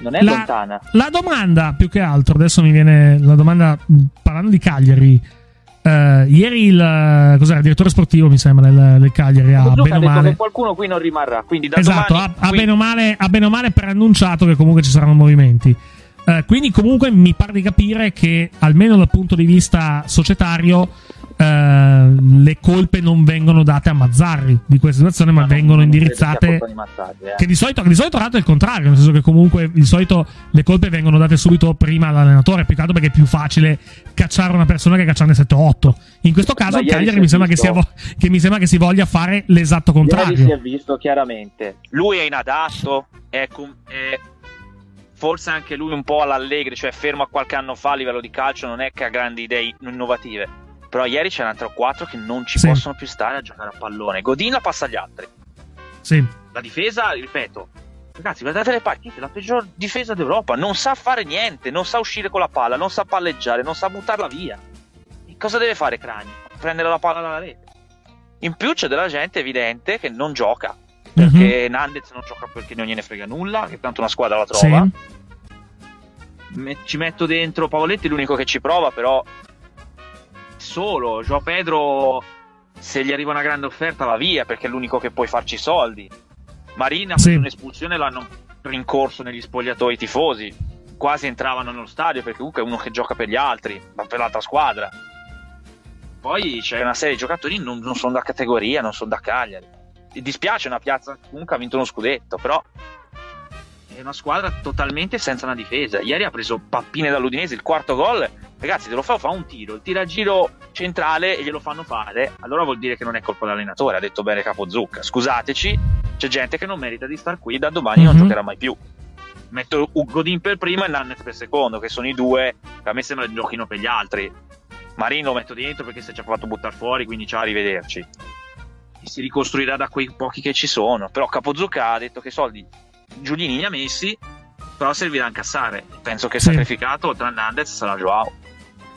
non è La- lontana La domanda, più che altro, adesso mi viene la domanda mh, parlando di Cagliari. eh, ieri il, eh, cos'era, il direttore sportivo, mi sembra, del, del Cagliari ha bene o male. che qualcuno qui non rimarrà quindi da Esatto, domani ha qui- bene o male, ha bene o male preannunciato che comunque ci saranno movimenti. Eh, quindi comunque mi pare di capire che almeno dal punto di vista societario eh, le colpe non vengono date a Mazzarri di questa situazione, ma, ma vengono indirizzate. Di Mazzarri, eh. Che di solito, che di solito è il contrario, nel senso che comunque di solito le colpe vengono date subito prima all'allenatore, più che altro perché è più facile cacciare una persona che cacciarne 7-8. In questo caso, Cagliari mi sembra, che, sia, che mi sembra che si voglia fare l'esatto contrario. Ieri si è visto chiaramente. Lui è inadatto, è, è forse anche lui un po' all'allegri, cioè fermo a qualche anno fa a livello di calcio, non è che ha grandi idee innovative però ieri c'erano 3 o 4 che non ci sì. possono più stare a giocare a pallone. Godin la passa agli altri. Sì. La difesa, ripeto, ragazzi, guardate le partite, la peggior difesa d'Europa. Non sa fare niente, non sa uscire con la palla, non sa palleggiare, non sa buttarla via. E cosa deve fare Cragni? Prendere la palla dalla rete. In più c'è della gente evidente che non gioca. Perché mm-hmm. Nandez non gioca perché non gliene frega nulla, che tanto una squadra la trova. Sì. ci metto dentro Pavoletti, l'unico che ci prova, però solo. Joao Pedro, se gli arriva una grande offerta, va via perché è l'unico che puoi farci soldi. Marina, sì. per un'espulsione, l'hanno rincorso negli spogliatoi tifosi. Quasi entravano nello stadio perché comunque è uno che gioca per gli altri, ma per l'altra squadra. Poi c'è una serie di giocatori che non, non sono da categoria, non sono da Cagliari. Mi dispiace una piazza comunque ha vinto uno scudetto, però è una squadra totalmente senza una difesa. Ieri ha preso pappine dall'Udinese, il quarto gol ragazzi, te lo fa, fa un tiro, il tiragiro centrale e glielo fanno fare, allora vuol dire che non è colpa dell'allenatore, ha detto bene Capo Zucca. Scusateci, c'è gente che non merita di star qui, da domani mm-hmm. non giocherà mai più. Metto Godin per primo e Nannet per secondo, che sono i due che a me sembra il giochino per gli altri. Marino lo metto dentro perché si è già fatto buttare fuori, quindi ciao, arrivederci. E si ricostruirà da quei pochi che ci sono. Però Capozucca ha detto che soldi Giulini li ha messi, però servirà a incassare. Penso che sì. sacrificato oltre a Nandez sarà Joao.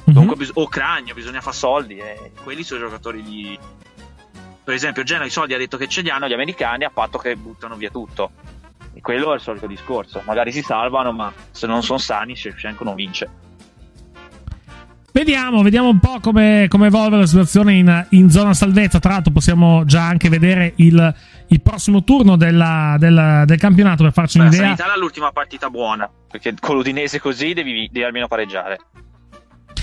Mm-hmm. bis- o Cragno, bisogna fare soldi. E quelli sono i giocatori di. Per esempio, Genoa i soldi ha detto che ce li hanno gli americani, a patto che buttano via tutto. E quello è il solito discorso. Magari si salvano, ma se non sono sani, Shevchenko non vince. Vediamo, vediamo un po' come, come evolve la situazione in, in, zona salvezza. Tra l'altro, possiamo già anche vedere il, il prossimo turno della, della, del campionato per farci Beh, un'idea. La Sanità è l'ultima partita buona perché con l'Udinese così devi, devi almeno pareggiare.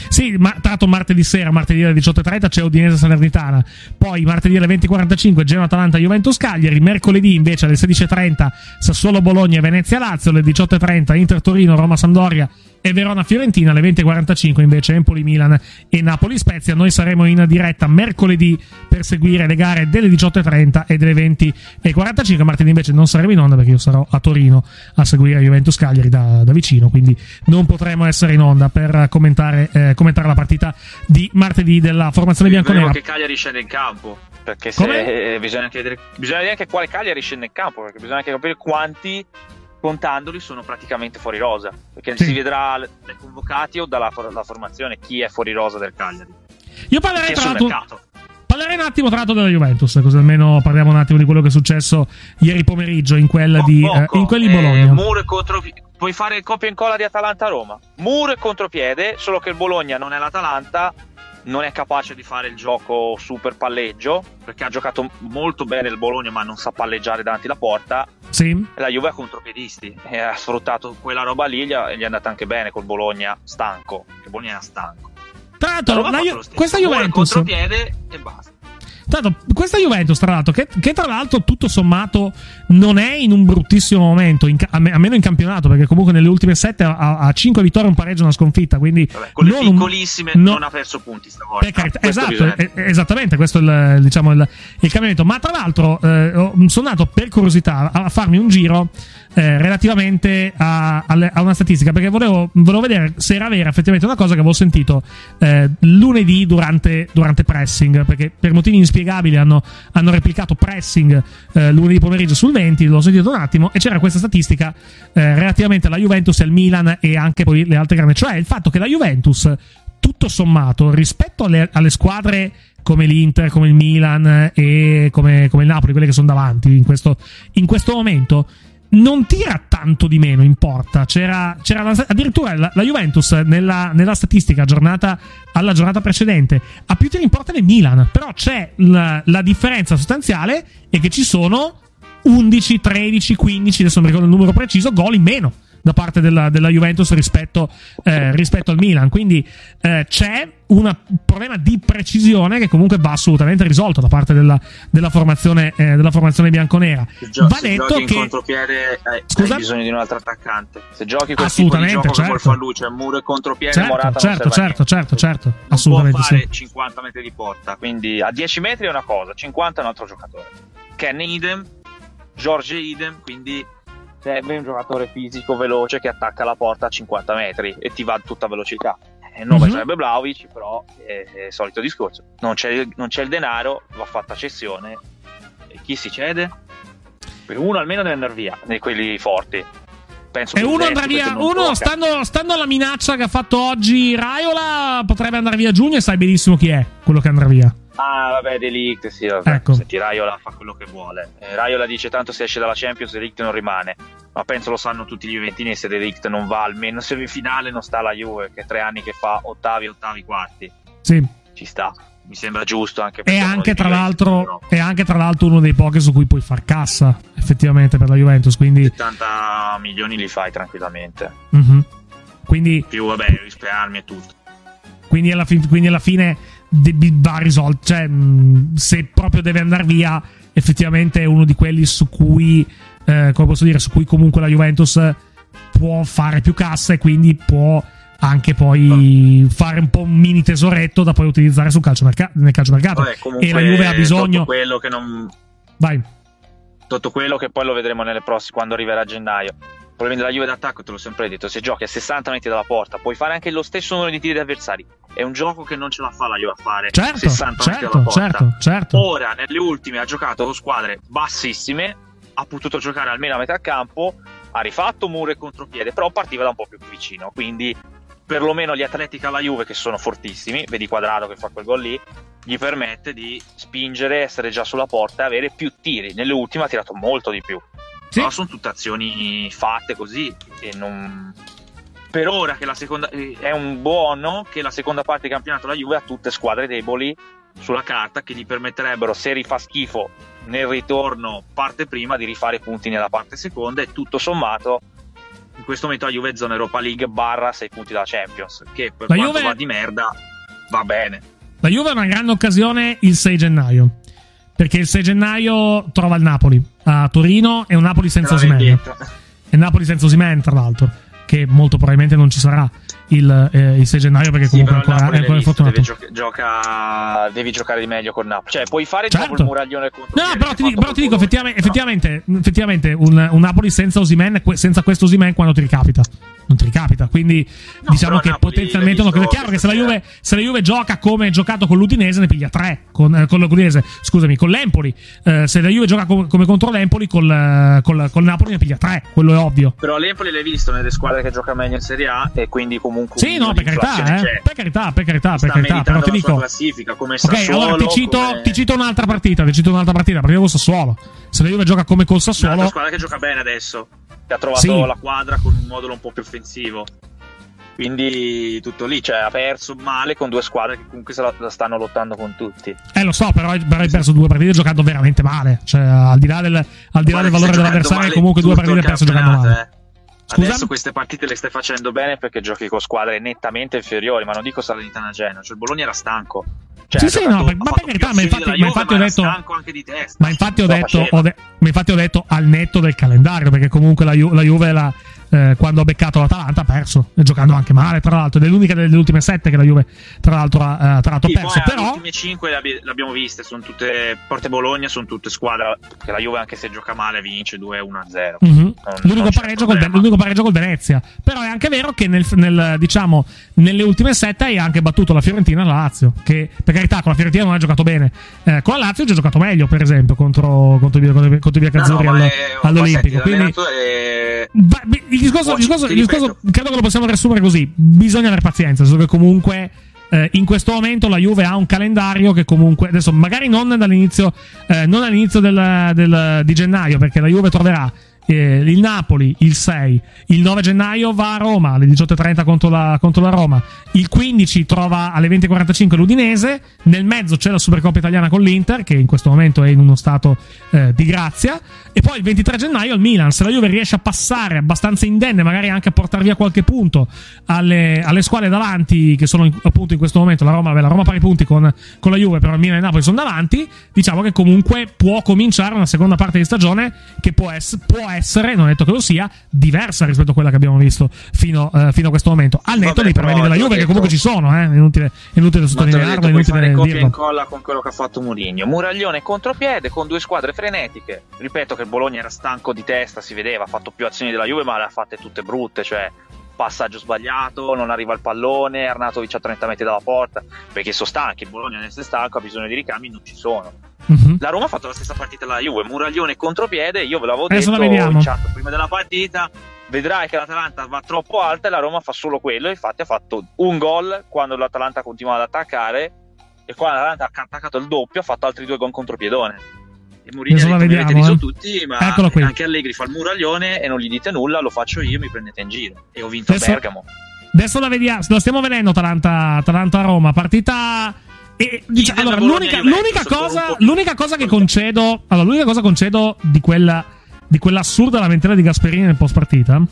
Sì, ma tra l'altro martedì sera, martedì alle 18.30 c'è Udinese Salernitana. Poi martedì alle 20.45 Genoa Atalanta Juventus Cagliari. Mercoledì invece alle 16.30 Sassuolo Bologna e Venezia Lazio. Alle 18.30 Inter Torino Roma Sampdoria e Verona Fiorentina alle 20.45 invece Empoli Milan e Napoli Spezia. Noi saremo in diretta mercoledì per seguire le gare delle 18.30 e delle 20.45. Martedì invece non saremo in onda perché io sarò a Torino a seguire Juventus Cagliari da, da vicino, quindi non potremo essere in onda per commentare, eh, commentare la partita di martedì della formazione bianconera. Che Cagliari scende in campo perché se, eh, bisogna, chiedere, bisogna vedere anche quale Cagliari scende in campo perché bisogna anche capire quanti contandoli sono praticamente fuori rosa perché sì. si vedrà dai convocati o dalla la formazione chi è fuori rosa del Cagliari. Io parlerei tra l'altro parlerei un attimo tra l'altro della Juventus così almeno parliamo un attimo di quello che è successo ieri pomeriggio in quella di, eh, in quelli di Bologna. Eh, Muro contro puoi fare il copia e incolla di Atalanta-Roma. Muro e contropiede solo che il Bologna non è l'Atalanta non è capace di fare il gioco super palleggio perché ha giocato molto bene il Bologna ma non sa palleggiare davanti alla porta. Sì. la Juve ha contropiedisti e ha sfruttato quella roba lì e gli è andata anche bene col Bologna stanco il Bologna era stanco. Tra l'altro la Ju- questa Juventus. Contropiede e basta Tanto, questa Juventus, tra l'altro, che, che, tra l'altro tutto sommato non è in un bruttissimo momento, in, a, me, a, meno in campionato, perché comunque nelle ultime sette ha, ha 5 vittorie, un pareggio e una sconfitta. Quindi Vabbè, con le piccolissime un, non ha perso punti stavolta. Eh, esatto, eh, esattamente, questo è il, diciamo, il, il cambiamento. Ma tra l'altro, eh, sono andato per curiosità a farmi un giro eh, relativamente a, a, una statistica, perché volevo, volevo, vedere se era vera effettivamente una cosa che avevo sentito eh, lunedì durante, durante, pressing, perché per motivi inspiegabili hanno, hanno replicato pressing eh, lunedì pomeriggio sul 20, l'ho sentito un attimo, e c'era questa statistica eh, relativamente alla Juventus, al Milan e anche poi le altre grandi, cioè il fatto che la Juventus, tutto sommato, rispetto alle, alle squadre come l'Inter, come il Milan e come, come il Napoli, quelle che sono davanti in questo, in questo momento, non tira tanto di meno in porta. C'era, c'era la, addirittura la, la Juventus nella, nella, statistica aggiornata alla giornata precedente ha più tiri in porta del Milan. Però c'è la, la differenza sostanziale è che ci sono 11, 13, 15, adesso non ricordo il numero preciso, gol in meno da parte della, della Juventus rispetto, eh, rispetto, al Milan. Quindi eh, c'è un problema di precisione che comunque va assolutamente risolto da parte della, della, formazione, eh, della formazione, bianconera. Se, gio- va se detto giochi che... in contropiede hai, Scusa? hai bisogno di un altro attaccante. Se giochi quel tipo di Assolutamente, gioco certo. che far luce, muro e contropiede, Certo, Morata non certo, certo, certo, certo, può assolutamente fare sì. 50 metri di porta, quindi a 10 metri è una cosa, 50 è un altro giocatore. Ken idem, Giorge idem, quindi serve un giocatore fisico veloce che attacca la porta a 50 metri e ti va a tutta velocità. Il nome Mhm. sarebbe Vlaovic, però è, il solito discorso. Non c'è, non c'è il denaro, va fatta cessione. E chi si cede? Uno almeno deve andare via, di quelli forti. Penso E uno andrà via, uno stando, stando alla minaccia che ha fatto oggi Raiola, potrebbe andare via giugno e sai benissimo chi è quello che andrà via. Ah, vabbè, Delict, sì, vabbè. Ecco. Senti, Raiola fa quello che vuole. Eh, Raiola dice tanto se esce dalla Champions Delict non rimane. Ma penso lo sanno tutti gli Juventini se Delict non va almeno semifinale non sta la Juve, che è tre anni che fa ottavi, ottavi, quarti. Sì. Ci sta. Mi sembra giusto anche perché uno anche, tra l'altro, è anche tra l'altro uno dei pochi su cui puoi far cassa, effettivamente, per la Juventus. Quindi, 70 milioni li fai tranquillamente. Mhm. quindi, Più, vabbè, risparmi e tutto. quindi, alla, fi- quindi alla fine va risolto. Cioè, mh, se proprio deve andare via, effettivamente è uno di quelli su cui, eh, come posso dire, su cui comunque la Juventus può fare più cassa e quindi può anche poi fare un po' un mini tesoretto da poi utilizzare sul calciomerca- nel calciomercato. Vabbè, e la Juve ha bisogno. Tutto quello che non, Vai. tutto quello che poi lo vedremo nelle prossime quando arriverà a gennaio. Il problema della Juve d'attacco, te l'ho sempre detto, se giochi a 60 metri dalla porta, puoi fare anche lo stesso numero di tiri di avversari. È un gioco che non ce la fa la Juve a fare Certo, 60 metri certo, dalla porta. certo, certo. Ora, nelle ultime ha giocato con squadre bassissime, ha potuto giocare almeno a metà campo, ha rifatto muro e contropiede, però partiva da un po' più vicino, quindi perlomeno gli atleti che ha la Juve, che sono fortissimi, vedi Quadrado che fa quel gol lì, gli permette di spingere, essere già sulla porta e avere più tiri. Nelle ultime ha tirato molto di più. Però sono tutte azioni fatte così e non... Per ora che la seconda eh, è un buono che la seconda parte del campionato la Juve ha tutte squadre deboli sulla carta che gli permetterebbero, se rifà schifo nel ritorno parte prima, di rifare punti nella parte seconda e tutto sommato in questo momento la Juve è zona Europa League barra 6 punti dalla Champions, che per La Juve- va di merda va bene. La Juve ha una grande occasione il 6 gennaio. Perché il 6 gennaio trova il Napoli a Torino e un Napoli senza Osimhen. E Napoli senza Osimhen, tra l'altro. Che molto probabilmente non ci sarà il, eh, il 6 gennaio perché comunque ancora, è ancora infortunato. deve, gioca- gioca- devi giocare di meglio con Napoli. Cioè, puoi fare Certo. dopo il muraglione contro No, però ti, dico- però ti dico effettivamente, effettivamente, effettivamente un, un Napoli senza Osimhen, que- senza questo Osimhen quando ti ricapita. Non ti ricapita, quindi diciamo però che Napoli potenzialmente l'hai uno- è chiaro che se la, Juve, se la Juve gioca come ha giocato con l'Udinese ne piglia tre, con, eh, con l'Udinese, scusami, con l'Empoli. Eh, se la Juve gioca com- come contro l'Empoli col, eh, col, col Napoli ne piglia tre, quello è ovvio. Però l'Empoli l'hai visto nelle squadre che gioca meglio in Serie A e quindi comunque Sì, un no, per carità, eh. per carità, per carità, per carità, però ti dico classifica come Ok, Sassuolo, allora ti cito, come- ti cito un'altra partita, ti cito un'altra partita, perché col Sassuolo. Se la Juve gioca come col Sassuolo, squadra che gioca bene adesso, che ha trovato Sì. la quadra con un modulo un po' più offensivo. Quindi tutto lì, cioè ha perso male con due squadre che comunque se la, la stanno lottando con tutti. Eh, lo so, però, però hai perso due partite giocando veramente male. Cioè, al di là del, al di là del valore dell'avversario, comunque due partite il perse giocando male. eh. Scusa? Adesso queste partite le stai facendo bene perché giochi con squadre nettamente inferiori, ma non dico Salernitana Genoa, cioè il Bologna era stanco. Cioè, sì, sì, no, ma per carità, ma infatti, ma Juve, infatti ho detto. stanco anche di testa. Ma infatti, ho detto, ho de- ma infatti ho detto al netto del calendario, perché comunque la, Ju- la Juve la- eh, quando ha beccato l'Atalanta ha perso, e giocando anche male, tra l'altro, ed è l'unica delle ultime sette che la Juve, tra l'altro, ha, eh, tra l'altro, Sì, ha perso. poi le Però, ultime 5 le, abbi- le abbiamo viste, sono tutte Porte Bologna, sono tutte squadre che la Juve anche se gioca male vince 2-1-0. Mhm. Non- l'unico, pareggio col, l'unico pareggio col Venezia. Però è anche vero che nel, nel, diciamo, nelle ultime sette hai anche battuto la Fiorentina e la Lazio. Che per carità, con la Fiorentina non ha giocato bene. Eh, con la Lazio ha giocato meglio, per esempio, contro, contro, contro, i- contro i Biancazzurri No, no, è- all'Olimpico. Quindi, Va- beh, il discorso, il discorso- il discorso credo che lo possiamo riassumere così: bisogna avere pazienza, senso che comunque. eh, in questo momento la Juve ha un calendario che comunque adesso magari non dall'inizio eh, non all'inizio del, del- di gennaio perché la Juve troverà eh, il Napoli il 6, il 9 gennaio va a Roma alle 18.30 contro la, contro la Roma, il 15 trova alle 20.45 l'Udinese, nel mezzo c'è la Supercoppa italiana con l'Inter che in questo momento è in uno stato eh, di grazia. E poi il 23 gennaio al Milan, se la Juve riesce a passare abbastanza indenne, magari anche a portare via qualche punto alle, alle squadre davanti che sono in, appunto in questo momento la Roma, vabbè, la Roma pari punti con, con la Juve, però il Milan e il Napoli sono davanti, diciamo che comunque può cominciare una seconda parte di stagione che può, ess- può essere, non è detto che lo sia, diversa rispetto a quella che abbiamo visto fino, eh, fino a questo momento. Al netto dei problemi della Juve, che comunque ci sono, eh? inutile, inutile sottolinearlo, inutile fare copia e dirlo. incolla con quello che ha fatto Mourinho. Muraglione contropiede con due squadre frenetiche. Ripeto che il Bologna era stanco di testa, si vedeva, ha fatto più azioni della Juve, ma le ha fatte tutte brutte, cioè passaggio sbagliato, non arriva il pallone, Arnatovic a 30 metri dalla porta, perché sono stanchi, il Bologna nel stanco ha bisogno di ricambi, non ci sono. Mhm. La Roma ha fatto la stessa partita della Juve, Muraglione contropiede, io ve l'avevo Adesso detto la in chat prima della partita, vedrai che l'Atalanta va troppo alta e la Roma fa solo quello, infatti ha fatto un gol quando l'Atalanta continuava ad attaccare e quando l'Atalanta ha attaccato il doppio ha fatto altri due gol contropiedone. E Mourinho ha detto, mi avete vediamo, eh. tutti, ma anche Allegri fa il muraglione e non gli dite nulla, lo faccio io, mi prendete in giro. E ho vinto Adesso- a Bergamo. Adesso la vediamo, lo stiamo vedendo Atalanta, Atalanta-Roma, partita... E, diciamo, allora, l'unica, l'unica cosa, l'unica cosa che concedo, allora, l'unica cosa concedo di quella, di quell'assurda lamentela di Gasperini nel post partita,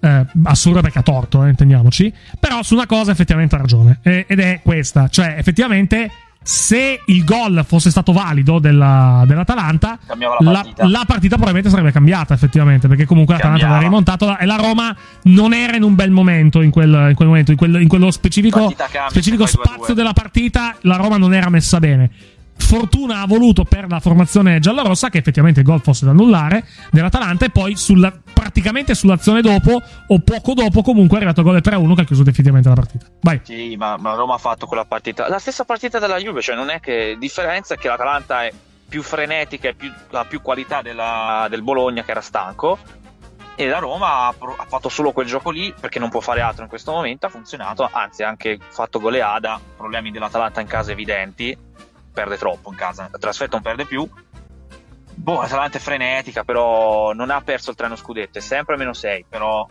eh, assurda perché ha torto, eh, intendiamoci, però su una cosa effettivamente ha ragione, eh, ed è questa, cioè effettivamente se il gol fosse stato valido della- dell'Atalanta, la la, partita. la partita probabilmente sarebbe cambiata effettivamente, perché comunque l'Atalanta Cambiava. rimontato e la Roma non era in un bel momento in quel, in quel momento, in, quel- in quello specifico, specifico se fai 2-2. spazio della partita, la Roma non era messa bene. Fortuna ha voluto per la formazione giallorossa che effettivamente il gol fosse da annullare dell'Atalanta e poi sulla- praticamente sull'azione dopo o poco dopo comunque è arrivato il gol del 3-1 che ha chiuso definitivamente la partita. Vai. Sì, ma, ma Roma ha fatto quella partita. La stessa partita della Juve, cioè non è che differenza è che l'Atalanta è più frenetica e più- ha più qualità della- del Bologna che era stanco. E la Roma ha, ha fatto solo quel gioco lì perché non può fare altro in questo momento. Ha funzionato, anzi, ha anche fatto goleada. Problemi dell'Atalanta in casa evidenti. Perde troppo in casa, la trasferta non perde più. Boh, l'Atalanta è frenetica, però non ha perso il treno scudetto, è sempre a meno 6, però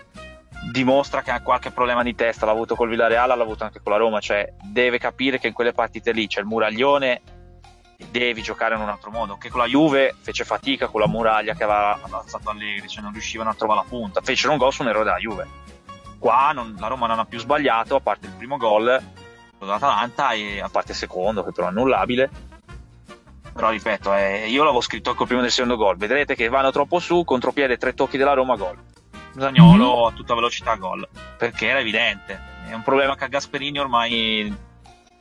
dimostra che ha qualche problema di testa, l'ha avuto col Villarreal, l'ha avuto anche con la Roma, cioè deve capire che in quelle partite lì c'è il muraglione e devi giocare in un altro modo, che con la Juve fece fatica con la muraglia che aveva alzato Allegri, cioè non riuscivano a trovare la punta, fecero un gol su un errore della Juve. Qua non- la Roma non ha più sbagliato, a parte il primo gol dell'Atalanta e a parte il secondo, che però è annullabile. Però ripeto, eh, io l'avevo scritto anche prima del secondo gol. Vedrete che vanno troppo su, contropiede, tre tocchi della Roma, gol. Zagnolo a tutta velocità, gol. Perché era evidente. È un problema che a Gasperini ormai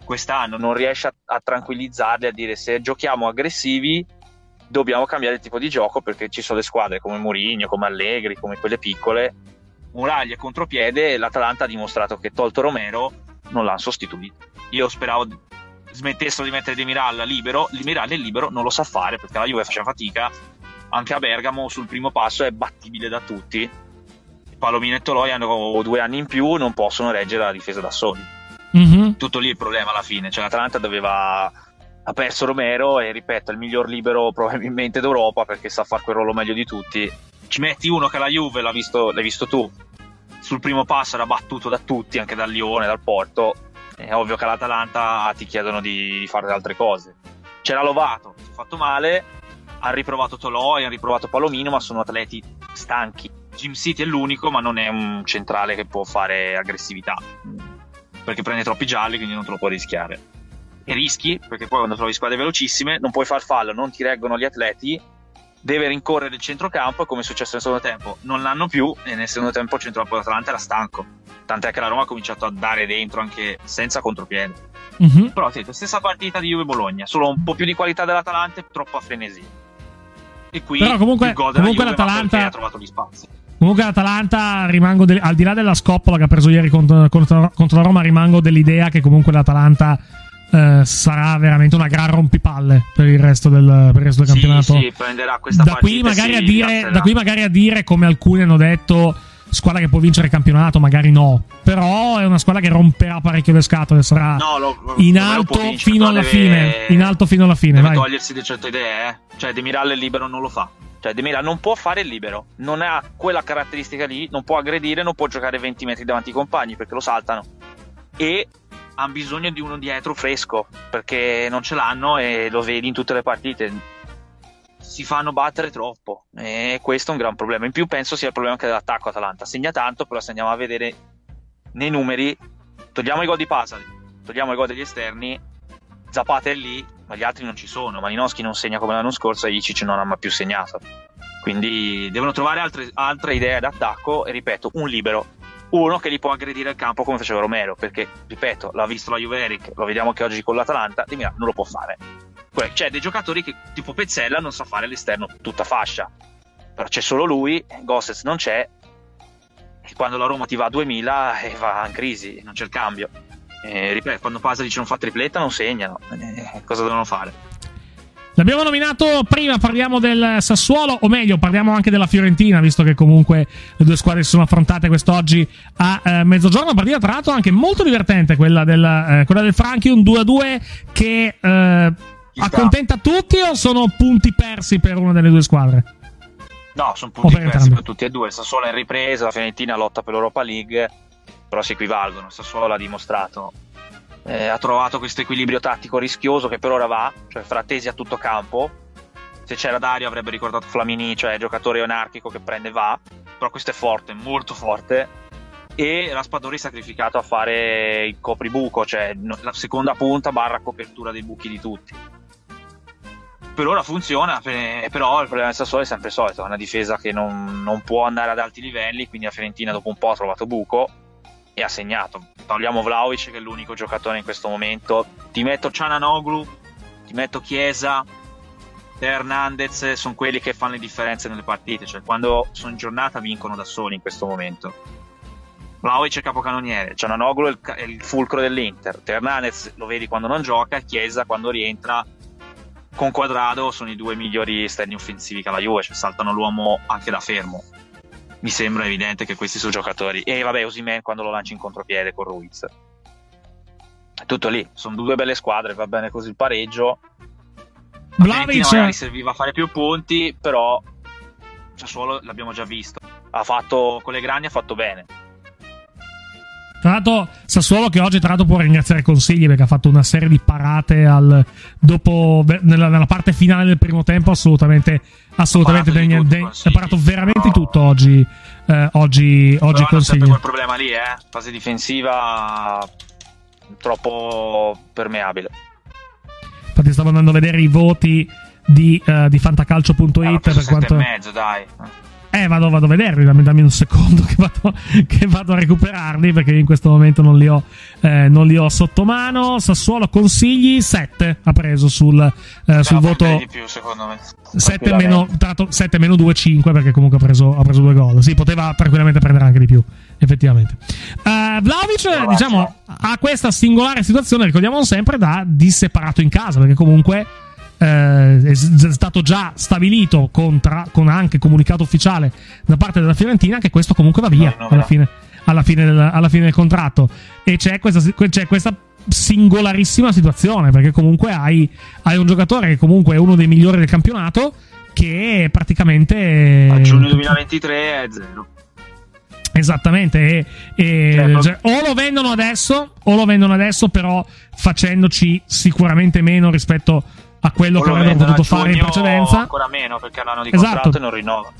quest'anno non riesce a, a tranquillizzarli, a dire se giochiamo aggressivi dobbiamo cambiare il tipo di gioco perché ci sono le squadre come Mourinho, come Allegri, come quelle piccole. Muraglia e contropiede e l'Atalanta ha dimostrato che tolto Romero non l'hanno sostituito. Io speravo smettessero di mettere De Miral libero, Di è libero non lo sa fare perché la Juve faceva fatica, anche a Bergamo sul primo passo è battibile da tutti. Palomino e Toloi hanno due anni in più, non possono reggere la difesa da soli. Mhm. Tutto lì il problema alla fine, cioè l'Atalanta doveva ha perso Romero e ripeto, è il miglior libero probabilmente d'Europa perché sa fare quel ruolo meglio di tutti. Ci metti uno che la Juve l'ha visto, l'hai visto tu. Sul primo passo era battuto da tutti, anche dal Lione, dal Porto. È ovvio che all'Atalanta ti chiedono di, di fare altre cose. C'era Lovato, si è fatto male, ha riprovato Toloi, ha riprovato Palomino, ma sono atleti stanchi. Jim City è l'unico, ma non è un centrale che può fare aggressività. Perché prende troppi gialli, quindi non te lo può rischiare. E rischi, perché poi quando trovi squadre velocissime non puoi far fallo, non ti reggono gli atleti, deve rincorrere il centrocampo, come è successo nel secondo tempo. Non l'hanno più e nel secondo tempo il centrocampo dell'Atalanta era stanco. Tant'è che la Roma ha cominciato a dare dentro anche senza contropiede. Mhm. Però sì, stessa partita di Juve-Bologna, solo un po' più di qualità dell'Atalanta e troppa frenesia. E qui Però comunque- il gol della comunque Juve, l'Atalanta- ha trovato gli spazi. Comunque l'Atalanta rimango del- al di là della scoppola che ha preso ieri contro, contro- contro la Roma, rimango dell'idea che comunque l'Atalanta eh, sarà veramente una gran rompipalle per il resto del, per il resto del Sì, campionato. sì, prenderà questa da, qui magari a dire, da qui magari a dire, come alcuni hanno detto, squadra che può vincere il campionato, magari no. Però è una squadra che romperà parecchio le scatole, sarà No, lo- in alto vincere, fino alla deve- fine. In alto fino alla fine, Deve vai. togliersi di certe idee, eh. Cioè, De Miral libero non lo fa. Cioè, De non può fare il libero, non ha quella caratteristica lì, non può aggredire, non può giocare 20 metri davanti ai compagni perché lo saltano. E hanno bisogno di uno dietro fresco perché non ce l'hanno e lo vedi in tutte le partite. Si fanno battere troppo e questo è un gran problema. In più, penso sia il problema anche dell'attacco Atalanta. Segna tanto, però se andiamo a vedere nei numeri, togliamo i gol di Pasali, togliamo i gol degli esterni, Zapata è lì, ma gli altri non ci sono. Malinowski non segna come l'anno scorso e Icic non ha mai più segnato. Quindi devono trovare altre, altre idee d'attacco e ripeto, un libero, uno che li può aggredire al campo come faceva Romero, perché ripeto, l'ha visto la Juve Eric, lo vediamo che oggi con l'Atalanta, di Milano non lo può fare. C'è dei giocatori che tipo Pezzella non sa fare all'esterno tutta fascia, però c'è solo lui, Gossets non c'è, e quando la Roma ti va a 2000 e va in crisi, non c'è il cambio. Eh, ripeto, quando Pasalic non fa tripletta non segnano. Eh, cosa devono fare? L'abbiamo nominato prima, parliamo del Sassuolo, o meglio, parliamo anche della Fiorentina, visto che comunque le due squadre si sono affrontate quest'oggi a eh, mezzogiorno. Una partita, tra l'altro, anche molto divertente, quella del, eh, quella del Franchi, un 2-2 che eh, accontenta tutti o sono punti persi per una delle due squadre? No, sono punti persi per tutti e due. Sassuolo è in ripresa, la Fiorentina lotta per l'Europa League però si equivalgono. Sassuolo l'ha dimostrato. Eh, ha trovato questo equilibrio tattico rischioso che per ora va, cioè Frattesi a tutto campo. Se c'era Dario avrebbe ricordato Flamini, cioè giocatore anarchico che prende va, però questo è forte, molto forte. E Raspadori sacrificato a fare il copribuco, cioè la seconda punta barra copertura dei buchi di tutti. Per ora funziona, però il problema del Sassuolo è sempre solito, è una difesa che non, non può andare ad alti livelli, quindi la Fiorentina dopo un po' ha trovato buco e ha segnato. Togliamo Vlaovic che è l'unico giocatore in questo momento. Ti metto Ciananoglu, ti metto Chiesa, Hernandez, sono quelli che fanno le differenze nelle partite, cioè quando sono in giornata vincono da soli in questo momento. Vlaovic è capocannoniere, Ciananoglu è il, è il fulcro dell'Inter, Hernandez lo vedi quando non gioca, Chiesa quando rientra con Quadrado sono i due migliori esterni offensivi che ha la Juve, cioè saltano l'uomo anche da fermo mi sembra evidente che questi sono giocatori. E vabbè, Osimen quando lo lanci in contropiede con Ruiz. È tutto lì, sono due belle squadre, va bene così il pareggio. Vlaovic magari serviva a fare più punti, però Sassuolo l'abbiamo già visto. Ha fatto con le grandi ha fatto bene. Tra l'altro, Sassuolo che oggi tra l'altro può ringraziare Consigli perché ha fatto una serie di parate al, dopo, nella, nella, parte finale del primo tempo. Assolutamente, assolutamente tutto, de, ha parato veramente tutto oggi. Eh, oggi, oggi Consigli. quel problema lì, eh? Fase difensiva troppo permeabile. Infatti, stavo andando a vedere i voti di, uh, di fantacalcio.it eh, per quanto. mezzo, dai. Eh, vado, vado a vederli, dammi, dammi un secondo *laughs* che vado, che vado, a recuperarli perché in questo momento non li ho, eh, non li ho sotto mano. Sassuolo consigli 7 ha preso sul, eh, sul voto. Di più, secondo me. 7 meno, 7 meno 2, 5 perché comunque ha preso, ha preso due gol. Sì, poteva tranquillamente prendere anche di più, effettivamente. Uh, Vlaovic, diciamo, ha questa singolare situazione, ricordiamo sempre, da disseparato in casa perché comunque eh, è stato già stabilito con, tra, con, anche comunicato ufficiale da parte della Fiorentina che questo comunque va via alla fine, alla, fine del, alla fine, del, contratto. E c'è questa, c'è questa singolarissima situazione perché comunque hai, hai, un giocatore che comunque è uno dei migliori del campionato che praticamente a giugno 2023 è zero. Esattamente, e, e, cioè, o lo vendono adesso, o lo vendono adesso, però facendoci sicuramente meno rispetto a quello che avrebbero potuto fare in precedenza. Ancora meno perché hanno di esatto. contratto e non rinnova.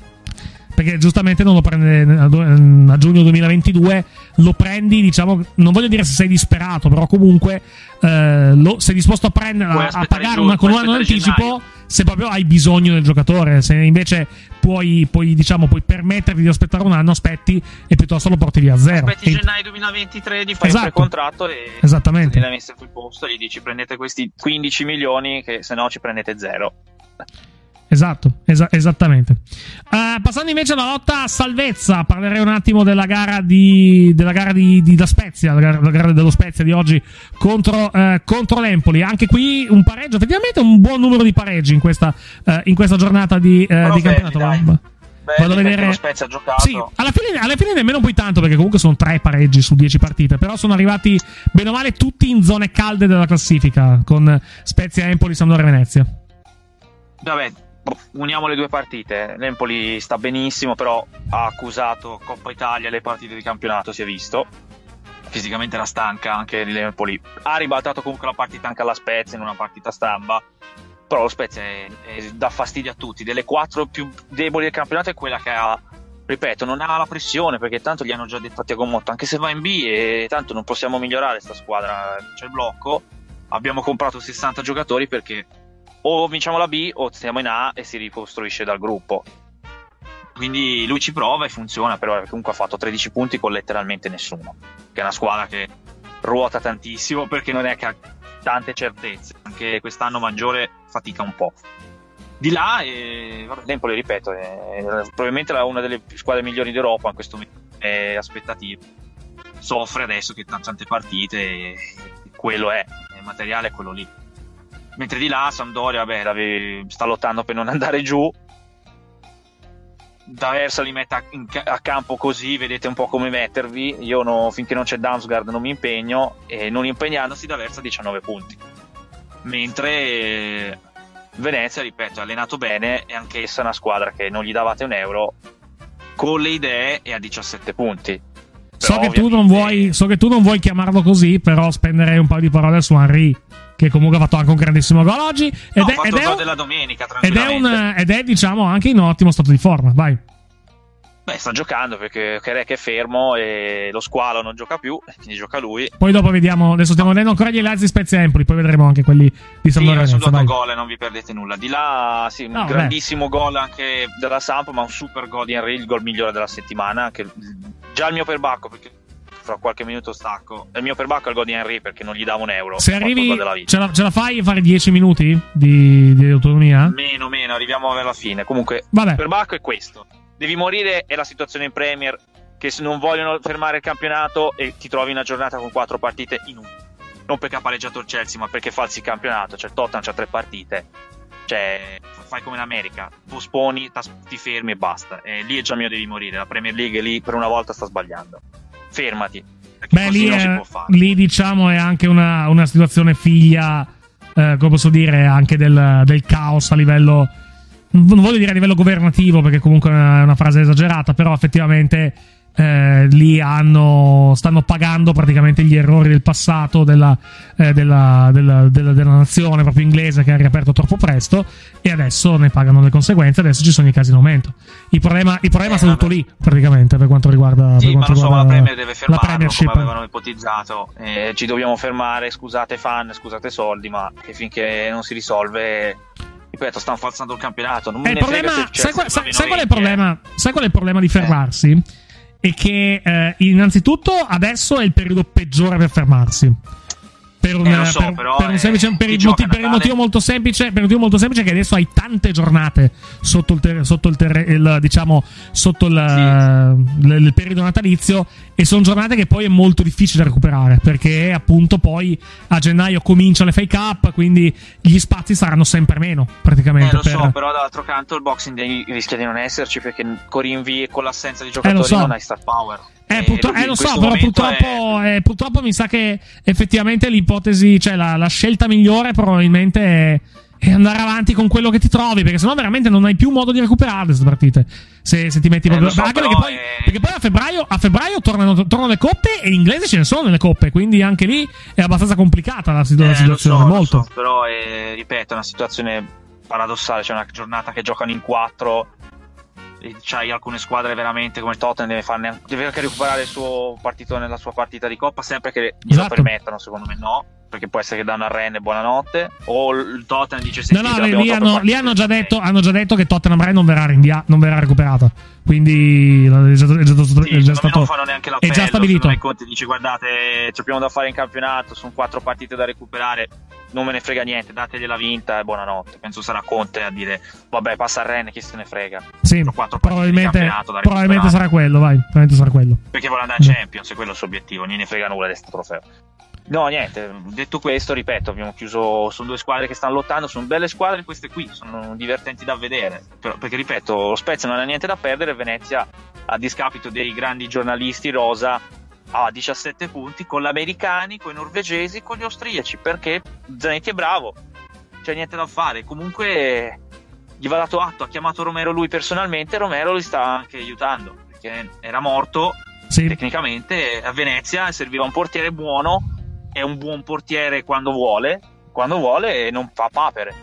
Perché giustamente non lo prende a giugno 2022, lo prendi, diciamo, non voglio dire se sei disperato, però comunque eh, lo, sei disposto a, prendere, a, a pagare una, con un anno d'anticipo se proprio hai bisogno del giocatore. Se invece puoi, puoi, diciamo, puoi permetterti di aspettare un anno, aspetti e piuttosto lo porti via a zero. Aspetti e... gennaio 2023 di fare esatto. il contratto e Esattamente. l'hai messo sul posto e gli dici prendete questi 15 milioni che se no ci prendete zero. Esatto, esa- esattamente. Uh, passando invece alla lotta a salvezza, parlerei un attimo della gara di, della gara di, di da Spezia, la gara, la gara, dello Spezia di oggi contro, uh, contro, l'Empoli. Anche qui un pareggio, effettivamente un buon numero di pareggi in questa, uh, in questa giornata di, di campionato. Belli, Vado a vedere. Lo Spezia ha giocato. Sì, alla fine, alla fine nemmeno poi tanto, perché comunque sono tre pareggi su dieci partite. Però sono arrivati bene o male tutti in zone calde della classifica, con Spezia, Empoli, Sampdoria e Venezia. Vabbè, uniamo le due partite. L'Empoli sta benissimo, però ha accusato Coppa Italia le partite di campionato, si è visto. Fisicamente era stanca anche l'Empoli. Ha ribaltato comunque la partita anche alla Spezia in una partita stamba. Però lo Spezia è, è, dà fastidio a tutti. Delle quattro più deboli del campionato è quella che ha, ripeto, non ha la pressione perché tanto gli hanno già detto a Tiago Motta, anche se va in B e tanto non possiamo migliorare sta squadra, c'è il blocco. Abbiamo comprato 60 giocatori perché o vinciamo la B o stiamo in A e si ricostruisce dal gruppo. Quindi lui ci prova e funziona, però comunque ha fatto 13 punti con letteralmente nessuno. Che è una squadra che ruota tantissimo perché non è che ha tante certezze. Anche quest'anno Maggiore fatica un po'. Di là, eh, l'Empoli, ripeto, è probabilmente una delle squadre migliori d'Europa in questo momento. È aspettativa. Soffre adesso che tante partite, e quello è, il materiale è quello lì mentre di là Sampdoria vabbè, sta lottando per non *laughs* andare giù. D'Aversa li mette a, a, campo così vedete un po' come mettervi. Io no, finché non c'è Damsgaard non mi impegno. E non impegnandosi D'Aversa 19 punti. Mentre Venezia ripeto è allenato bene. E anch'essa è una squadra che non gli davate un euro. Con le idee è a 17 punti. So che, vuoi, so che tu non vuoi chiamarlo così però spenderei un paio di parole su Henry che comunque ha fatto anche un grandissimo gol oggi. Ed, no, è, ed, è, della domenica, ed, è un, ed è, diciamo, anche in ottimo stato di forma. Vai. Beh, sta giocando perché Kerek è fermo e lo squalo non gioca più, quindi gioca lui. Poi dopo vediamo, adesso stiamo vedendo ancora gli Lazio Spezia Empoli, poi vedremo anche quelli di San Lorenzo. Sì, sono gol e non vi perdete nulla. Di là, sì, un no, grandissimo beh. gol anche della Samp, ma un super gol di Henry, il gol migliore della settimana. Che, già il mio perbacco, perché fra qualche minuto stacco. Il mio perbacco è il gol di Henry perché non gli davo un euro. Se arrivi, ce la, ce la, fai a fare 10 minuti di, di, autonomia? Meno, meno, arriviamo alla fine. Comunque, Vabbè. il perbacco è questo. Devi morire è la situazione in Premier che se non vogliono fermare il campionato e ti trovi una giornata con quattro partite in uno. Non perché ha pareggiato il Chelsea, ma perché falsi il campionato. Cioè, Tottenham c'ha tre partite. Cioè, fai come in America, posponi, ti fermi e basta. E lì è già mio devi morire. La Premier League lì per una volta sta sbagliando fermati. Beh, lì, è, lì, diciamo è anche una, una situazione figlia, eh, come posso dire, anche del, del, caos a livello. Non voglio dire a livello governativo, perché comunque è una, una frase esagerata, però effettivamente eh, lì hanno, stanno pagando praticamente gli errori del passato della, eh, della, della, della, nazione proprio inglese che ha riaperto troppo presto e adesso ne pagano le conseguenze. Adesso ci sono i casi in aumento. Il problema, il problema eh, è stato lì praticamente per quanto riguarda, sì, per quanto ma riguarda so, la Premier deve fermarlo come avevano ipotizzato. Eh, ci dobbiamo fermare. Scusate, fan, scusate, soldi, ma finché non si risolve ripeto, stanno falsando il campionato. Non eh, il problema, sai, qual, sai, sai, qual problema, sai, qual è il problema? di fermarsi? Eh e che eh, innanzitutto adesso è il periodo peggiore per fermarsi. Per un, eh, so, per, però, per, un semplice, per, il motivo, per, il motivo molto semplice, per il motivo molto semplice che adesso hai tante giornate sotto il, ter- sotto il, ter- il diciamo sotto il, sì. il, periodo natalizio e sono giornate che poi è molto difficile da recuperare perché appunto poi a gennaio comincia l'FA Cup quindi gli spazi saranno sempre meno praticamente. Eh, lo so, però dall'altro canto il Boxing Day rischia di non esserci perché con rinvii e con l'assenza di giocatori eh, so. non hai star power. Eh, purtro- eh, lo so, però purtroppo, è... eh, purtroppo mi sa che effettivamente l'ipotesi, cioè la, la scelta migliore probabilmente è, è, andare avanti con quello che ti trovi, perché sennò veramente non hai più modo di recuperare queste partite. Se, se ti metti proprio. Eh, so, anche perché, poi, perché poi a febbraio, a febbraio tornano, tornano, le coppe e gli inglesi ce ne sono nelle coppe, quindi anche lì è abbastanza complicata la, la eh, situazione. So, molto. So, però, ripeto, è una situazione paradossale. C'è una giornata che giocano in quattro c'hai alcune squadre veramente come il Tottenham deve, farne, deve anche recuperare il suo partito nella sua partita di Coppa sempre che glielo esatto. permettano secondo me no perché può essere che danno a Rennes buonanotte o il Tottenham dice no no lì, hanno, lì hanno, già detto, hanno, già detto, che Tottenham Rennes non verrà, rinvia- non verrà recuperata. Quindi è già, è già, sì, è già stato non fanno neanche l'appello, è già stabilito. Conte dice guardate abbiamo da fare in campionato sono quattro partite da recuperare non me ne frega niente dategliela vinta e buonanotte. Penso sarà Conte a dire vabbè passa a Rennes chi se ne frega. Sì, probabilmente, probabilmente sarà quello vai probabilmente sarà quello. Perché vuole andare a Champions e quello è il suo obiettivo non ne frega nulla di questo trofeo No, niente, detto questo, ripeto, abbiamo chiuso, sono due squadre che stanno lottando, sono belle squadre queste qui, sono divertenti da vedere, Però, perché ripeto, lo Spezia non ha niente da perdere, Venezia a discapito dei grandi giornalisti rosa ha 17 punti con gli americani, con i norvegesi, con gli austriaci, perché Zanetti è bravo, c'è niente da fare, comunque gli va dato atto, ha chiamato Romero lui personalmente, Romero li sta anche aiutando, perché era morto Sì. tecnicamente a Venezia serviva un portiere buono, è un buon portiere quando vuole, quando vuole e non fa papere.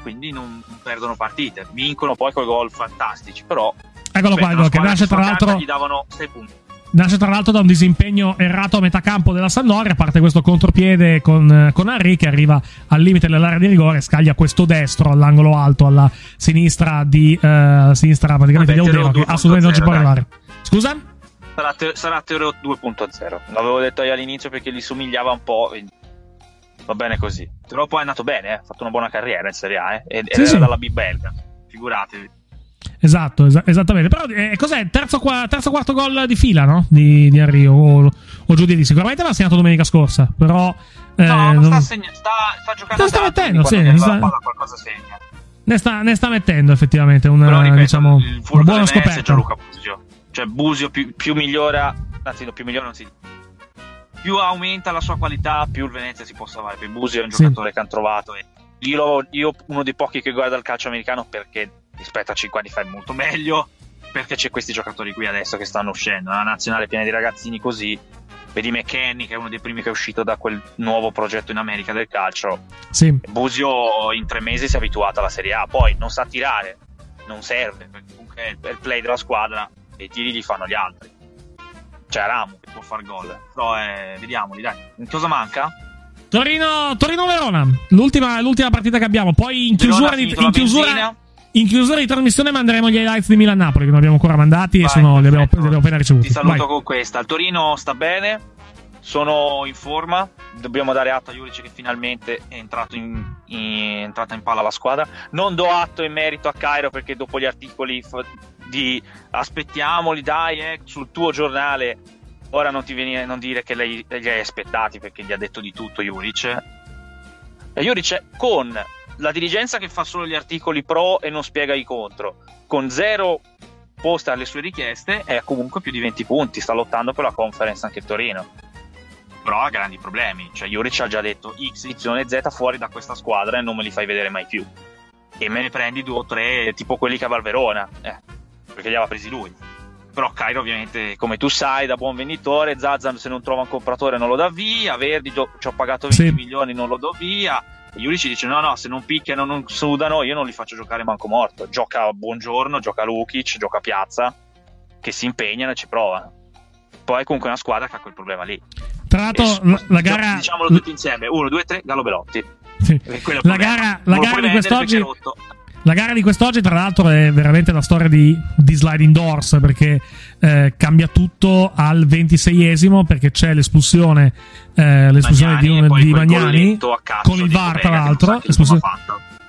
Quindi non perdono partite, vincono poi con gol fantastici, però Eccolo qua, una che nasce tra l'altro gli davano 6 punti. Nasce tra l'altro da un disimpegno errato a metà campo della Sandoria, a parte questo contropiede con, con Henry che arriva al limite dell'area di rigore, scaglia questo destro all'angolo alto alla sinistra di eh, sinistra praticamente Vabbè, di Audero, che assolutamente non ci può 2.0, dai. arrivare. Scusa? Sarà, te- sarà Tero 2.0. L'avevo detto io all'inizio perché gli somigliava un po'. Va bene così. Però poi è andato bene, eh. ha fatto una buona carriera in Serie A. Eh. Ed Sì, era sì. dalla B belga. Figuratevi. Esatto, esa- esattamente. Però eh, cos'è? Terzo, qua- terzo quarto gol di fila, no? Di, di Henry o, o giù di lì. Sicuramente l'ha segnato domenica scorsa, però... eh, No, non- sta, segna- sta, sta giocando Sta mettendo, sì, sta- qualcosa segna. ne, sta, ne sta mettendo effettivamente una, ripeto, diciamo, il una buona scoperta. Gianluca Busio. Cioè Busio più, più migliora, anzi no, più migliora non si più aumenta la sua qualità, più il Venezia si può salvare. Perché Busio è un Sì. giocatore che hanno trovato. E io, io uno dei pochi che guarda il calcio americano perché rispetto a 5 anni fa è molto *laughs* meglio. Perché c'è questi giocatori qui adesso che stanno uscendo. Una nazionale piena di ragazzini così. Vedi McKenny, che è uno dei primi che è uscito da quel nuovo progetto in America del calcio. Sì. Busio in tre mesi si è abituato alla Serie A, poi non sa tirare, non serve, perché comunque è il play della squadra e i tiri li fanno gli altri. C'è Ramu che può far gol, però eh, vediamoli, dai. Cosa manca? Torino, Torino-Verona, l'ultima, l'ultima partita che abbiamo. Poi in chiusura, di, in, chiusura, in chiusura di trasmissione manderemo gli highlights di Milan-Napoli che non abbiamo ancora mandati e Vai, sono, li, abbiamo, li abbiamo appena ricevuti. Ti saluto Vai. con questa. Il Torino sta bene, sono in forma. Dobbiamo dare atto a Juric che finalmente è entrato in, in- è entrata in palla la squadra. Non do atto in merito a Cairo perché dopo gli articoli di aspettiamoli, dai, eh, sul tuo giornale. Ora non ti venire non dire che li hai aspettati perché gli ha detto di tutto Juric. E Juric con la dirigenza che fa solo gli articoli pro e non spiega i contro, con zero posta alle sue richieste, è comunque più di 20 punti. Sta lottando per la conference anche Torino. Però ha grandi problemi. Cioè, Juric ha già detto X, Y e Z fuori da questa squadra e non me li fai vedere mai più. E me ne prendi due o tre, tipo quelli che aveva il Verona. Eh, perché li aveva presi lui. Però Cairo ovviamente, come tu sai, da buon venditore, Zazan se non trova un compratore non lo dà via, Verdi ci ho pagato 20 Sì. milioni, non lo do via. E Juric dice no no, se non picchiano, non sudano, io non li faccio giocare manco morto. Gioca Buongiorno, gioca Lukic, gioca Piazza, che si impegnano e ci provano. Poi è comunque una squadra che ha quel problema lì. Tra l'altro, la, la gara. Diciamolo tutti insieme, 1, 2, 3, Gallo Belotti. Sì. È La gara- la gara di quest'oggi- è. La gara di quest'oggi, tra l'altro, è veramente la storia di, di sliding doors perché eh, cambia tutto al 26esimo perché c'è l'espulsione, eh, l'espulsione Magnani di, di Magnani con il VAR, tra l'altro. chi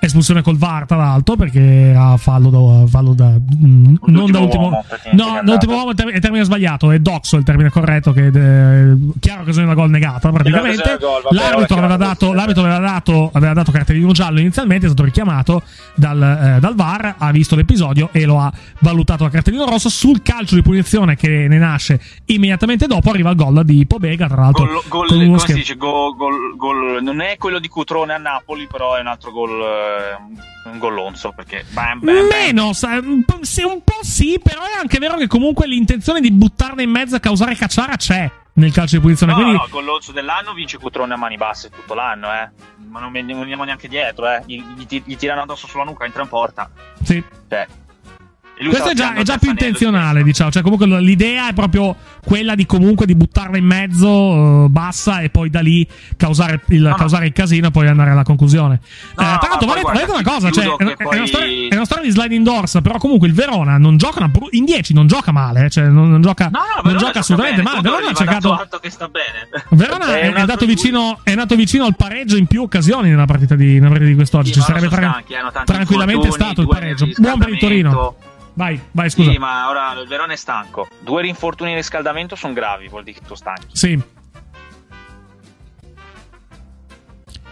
Espulsione, col VAR, tra l'altro, perché era fallo da. Fallo da mm, non da ultimo. uomo, No, che è da ultimo uomo è il termine, sbagliato, è doxo il termine corretto, che è chiaro che sono una gol negata praticamente. Gol, vabbè, L'arbitro, aveva dato, l'arbitro aveva, dato, aveva dato cartellino giallo inizialmente, è stato richiamato dal, eh, dal VAR, ha visto l'episodio e lo ha valutato a cartellino rosso. Sul calcio di punizione che ne nasce immediatamente dopo arriva il gol di Pobega, tra l'altro. Gol, gol- come si dice? Gol- gol- gol- non è quello di Cutrone a Napoli, però è un altro gol, eh, un gollonzo. Perché bam, bam. Meno, sa- un po', sì, un po' sì, però è anche vero che comunque l'intenzione di buttarne in mezzo a causare cacciara c'è nel calcio di punizione. No, quindi no, gollonzo dell'anno vince Cutrone a mani basse tutto l'anno, eh. Ma non, andiamo neanche dietro, eh. Gli, gli- gli tirano addosso sulla nuca, entra in porta. sì. Cioè, Questo è già, è già più intenzionale, diciamo. Cioè, comunque l'idea è proprio quella di comunque di buttarla in mezzo, eh, bassa, e poi da lì causare il, causare il casino e poi andare alla conclusione. Eh, tra l'altro, va detto- una cosa: cioè, è, poi- una storia, è una storia di sliding doors. Però, comunque, il Verona non gioca una in 10, non gioca male. eh, Cioè, non, non gioca, No, no, non gioca assolutamente bene, male. Verona ha cercato. Verona È è, è di- vicino, è andato vicino al pareggio in più occasioni nella partita di, nella partita di quest'oggi. Sì, Ci sarebbe tra- stanchi, tanti tranquillamente stato il pareggio. Buon per il Torino. Vai, vai, scusa. Sì, ma ora il Verona è stanco. Due rinfortuni di riscaldamento sono gravi, vuol dire che sono stanchi. Sì.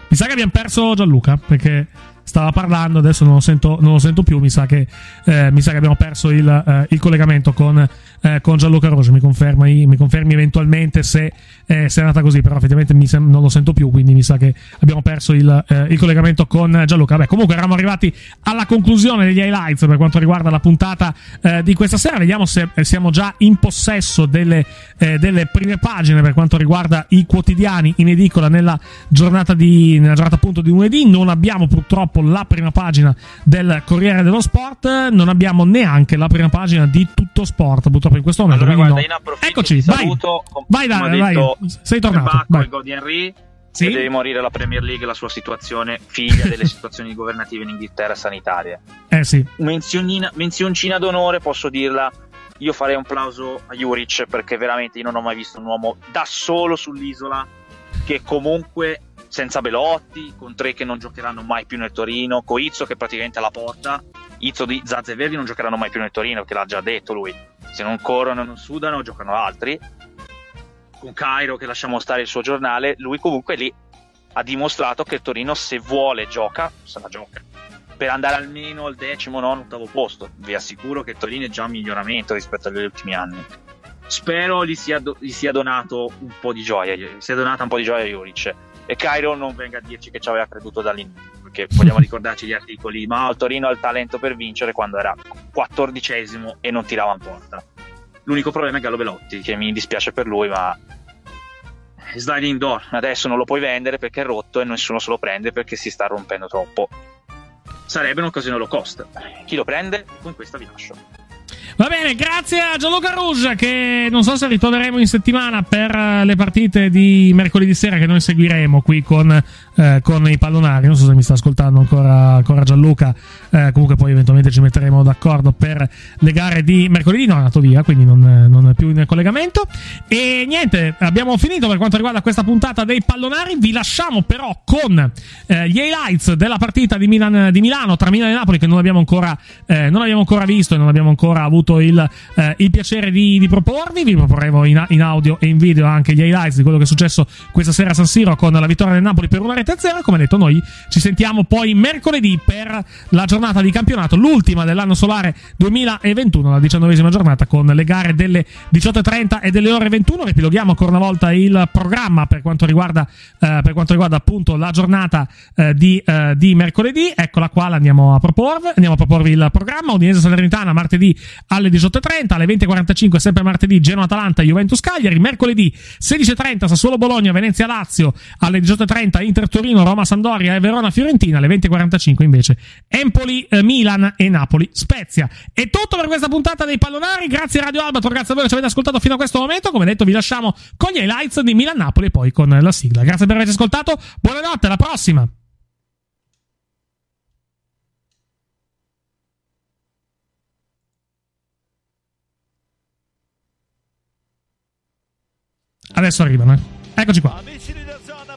Mi sa che abbiamo perso Gianluca perché stava parlando, adesso non lo sento, non lo sento più, mi sa che, eh, mi sa che abbiamo perso il, eh, il collegamento con, eh, con Gianluca Rosa, mi confermi, mi confermi eventualmente se, eh, se, è andata così, però effettivamente sem- non lo sento più, quindi mi sa che abbiamo perso il, eh, il collegamento con Gianluca. Beh, comunque eravamo arrivati alla conclusione degli highlights per quanto riguarda la puntata eh, di questa sera, vediamo se siamo già in possesso delle, delle prime pagine per quanto riguarda i quotidiani in edicola nella giornata, di, nella giornata appunto di lunedì, non abbiamo purtroppo la prima pagina del Corriere dello Sport, non abbiamo neanche la prima pagina di Tutto Sport, purtroppo in questo momento. Allora, guarda, no. in approfitto Eccoci, vai. saluto. Vai, dai, vai. detto Sei tornato. Vai. Godi Henry, Sì? deve morire la Premier League la sua situazione, figlia delle *laughs* situazioni governative in Inghilterra sanitarie. Eh sì. Menzionina- menzioncina d'onore, posso dirla. Io farei un plauso a Juric perché veramente io non ho mai visto un uomo da solo sull'isola che comunque senza Belotti, con tre che non giocheranno mai più nel Torino, con Izzo che praticamente alla porta, Izzo di Zazza e Verdi non giocheranno mai più nel Torino perché l'ha già detto lui, se non corrono non sudano giocano altri, con Cairo che lasciamo stare il suo giornale, lui comunque lì ha dimostrato che il Torino se vuole gioca, se la gioca per andare almeno al decimo, nono, ottavo posto. Vi assicuro che Torino è già un miglioramento rispetto agli ultimi anni. Spero gli sia, do- gli sia donato un po' di gioia, gli sia donata un po' di gioia a Juric. E Cairo non venga a dirci che ci aveva creduto dall'inizio, perché vogliamo ricordarci gli articoli, ma il Torino ha il talento per vincere quando era quattordicesimo e non tirava in porta. L'unico problema è Gallo Belotti, che mi dispiace per lui, ma sliding door adesso non lo puoi vendere perché è rotto e nessuno se lo prende perché si sta rompendo troppo sarebbe un'occasione low cost. Chi lo prende? Con questa vi lascio. Va bene, grazie a Gianluca Rouge che non so se ritroveremo in settimana per le partite di mercoledì sera che noi seguiremo qui con, eh, con i pallonari. Non so se mi sta ascoltando ancora, ancora Gianluca, eh, comunque poi eventualmente ci metteremo d'accordo per le gare di mercoledì. No, è andato via, quindi non, non è più in collegamento. E niente, abbiamo finito per quanto riguarda questa puntata dei pallonari. Vi lasciamo però con eh, gli highlights della partita di, Milan, di Milano tra Milano e Napoli che non abbiamo ancora, eh, non abbiamo ancora visto e non abbiamo ancora avuto il, eh, il piacere di, di, proporvi. Vi proporremo in, in, audio e in video anche gli highlights di quello che è successo questa sera a San Siro con la vittoria del Napoli per una rete a zero. Come detto, noi ci sentiamo poi mercoledì per la giornata di campionato, l'ultima dell'anno solare 2021, la diciannovesima giornata con le gare delle 18.30 e delle ore 21. Ripiloghiamo ancora una volta il programma per quanto riguarda, eh, per quanto riguarda appunto la giornata eh, di, eh, di mercoledì. Eccola qua, andiamo a proporvi, andiamo a proporvi il programma. Udinese Salernitana martedì alle 18.30, alle 20.45 sempre martedì Genoa-Atalanta, Juventus-Cagliari, mercoledì 16.30 Sassuolo-Bologna, Venezia-Lazio, alle 18.30 Inter-Torino, Roma-Sandoria e Verona-Fiorentina, alle 20.45 invece Empoli-Milan e Napoli-Spezia. È tutto per questa puntata dei pallonari, grazie Radio Albatro, grazie a voi che ci avete ascoltato fino a questo momento, come detto vi lasciamo con gli highlights di Milan-Napoli e poi con la sigla. Grazie per averci ascoltato, buonanotte, alla prossima! Adesso arrivano, eh. Eccoci qua.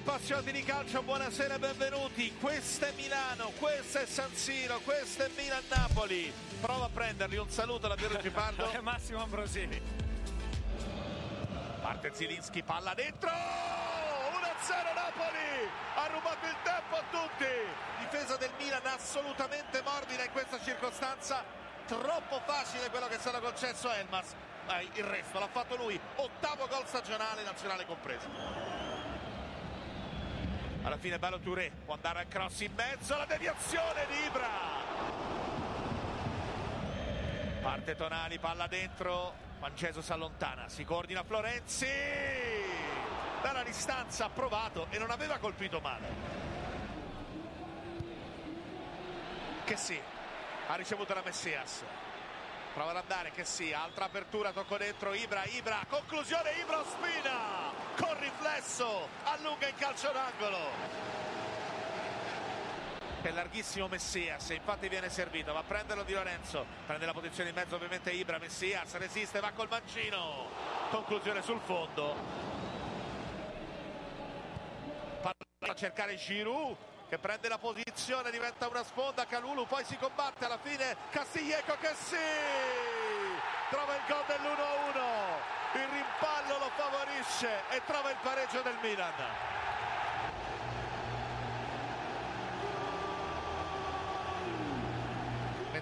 Appassionati di calcio, buonasera e benvenuti. Questo è Milano, questo è San Siro, questo è Milan-Napoli. Prova a prenderli, un saluto da Piero Cipardo. *laughs* Massimo Ambrosini. Parte Zilinski, palla dentro! 1-0 Napoli! Ha rubato il tempo a tutti! Difesa del Milan assolutamente morbida in questa circostanza. Troppo facile quello che è stato concesso a Elmas. Ma il resto l'ha fatto lui. Ottavo gol stagionale, nazionale compreso. Alla fine bello Touré, può andare al cross in mezzo, la deviazione di Ibra. Parte Tonali, palla dentro, Manceso si allontana, si coordina Florenzi. Dalla distanza ha provato e non aveva colpito male. Che sì, ha ricevuto la Messias. Prova ad andare, che sì, altra apertura, tocco dentro Ibra, Ibra, conclusione Ibra Spina, con riflesso, allunga in calcio d'angolo. È larghissimo Messias, infatti viene servito, va a prenderlo Di Lorenzo, prende la posizione in mezzo ovviamente Ibra, Messias resiste, va col mancino, conclusione sul fondo. Parla a cercare Giroud, che prende la posizione, diventa una sponda, Calulu poi si combatte alla fine, Castillejo che sì, trova il gol dell'1-1, il rimpallo lo favorisce e trova il pareggio del Milan.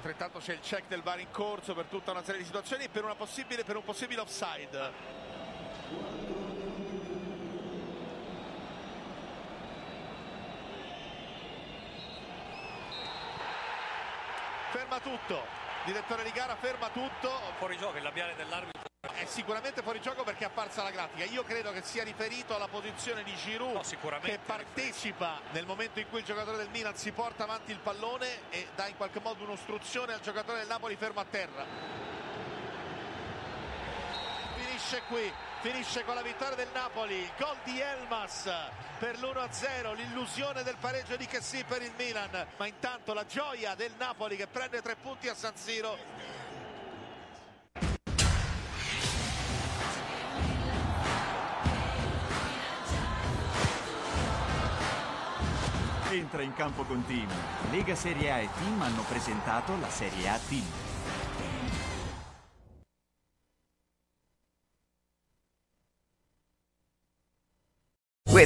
Altrettanto c'è il check del VAR in corso per tutta una serie di situazioni per, per un possibile offside. Ferma tutto, direttore di gara ferma tutto. Fuori gioco il labiale dell'arbitro. È sicuramente fuori gioco perché è apparsa la grafica. Io credo che sia riferito alla posizione di Giroud che partecipa nel momento in cui il giocatore del Milan si porta avanti il pallone e dà in qualche modo un'ostruzione al giocatore del Napoli fermo a terra. Finisce qui, finisce con la vittoria del Napoli, gol di Elmas per l'1-0, l'illusione del pareggio di Chessy per il Milan, ma intanto la gioia del Napoli che prende tre punti a San Siro entra in campo con Team. Lega Serie A e Team hanno presentato la Serie A Team.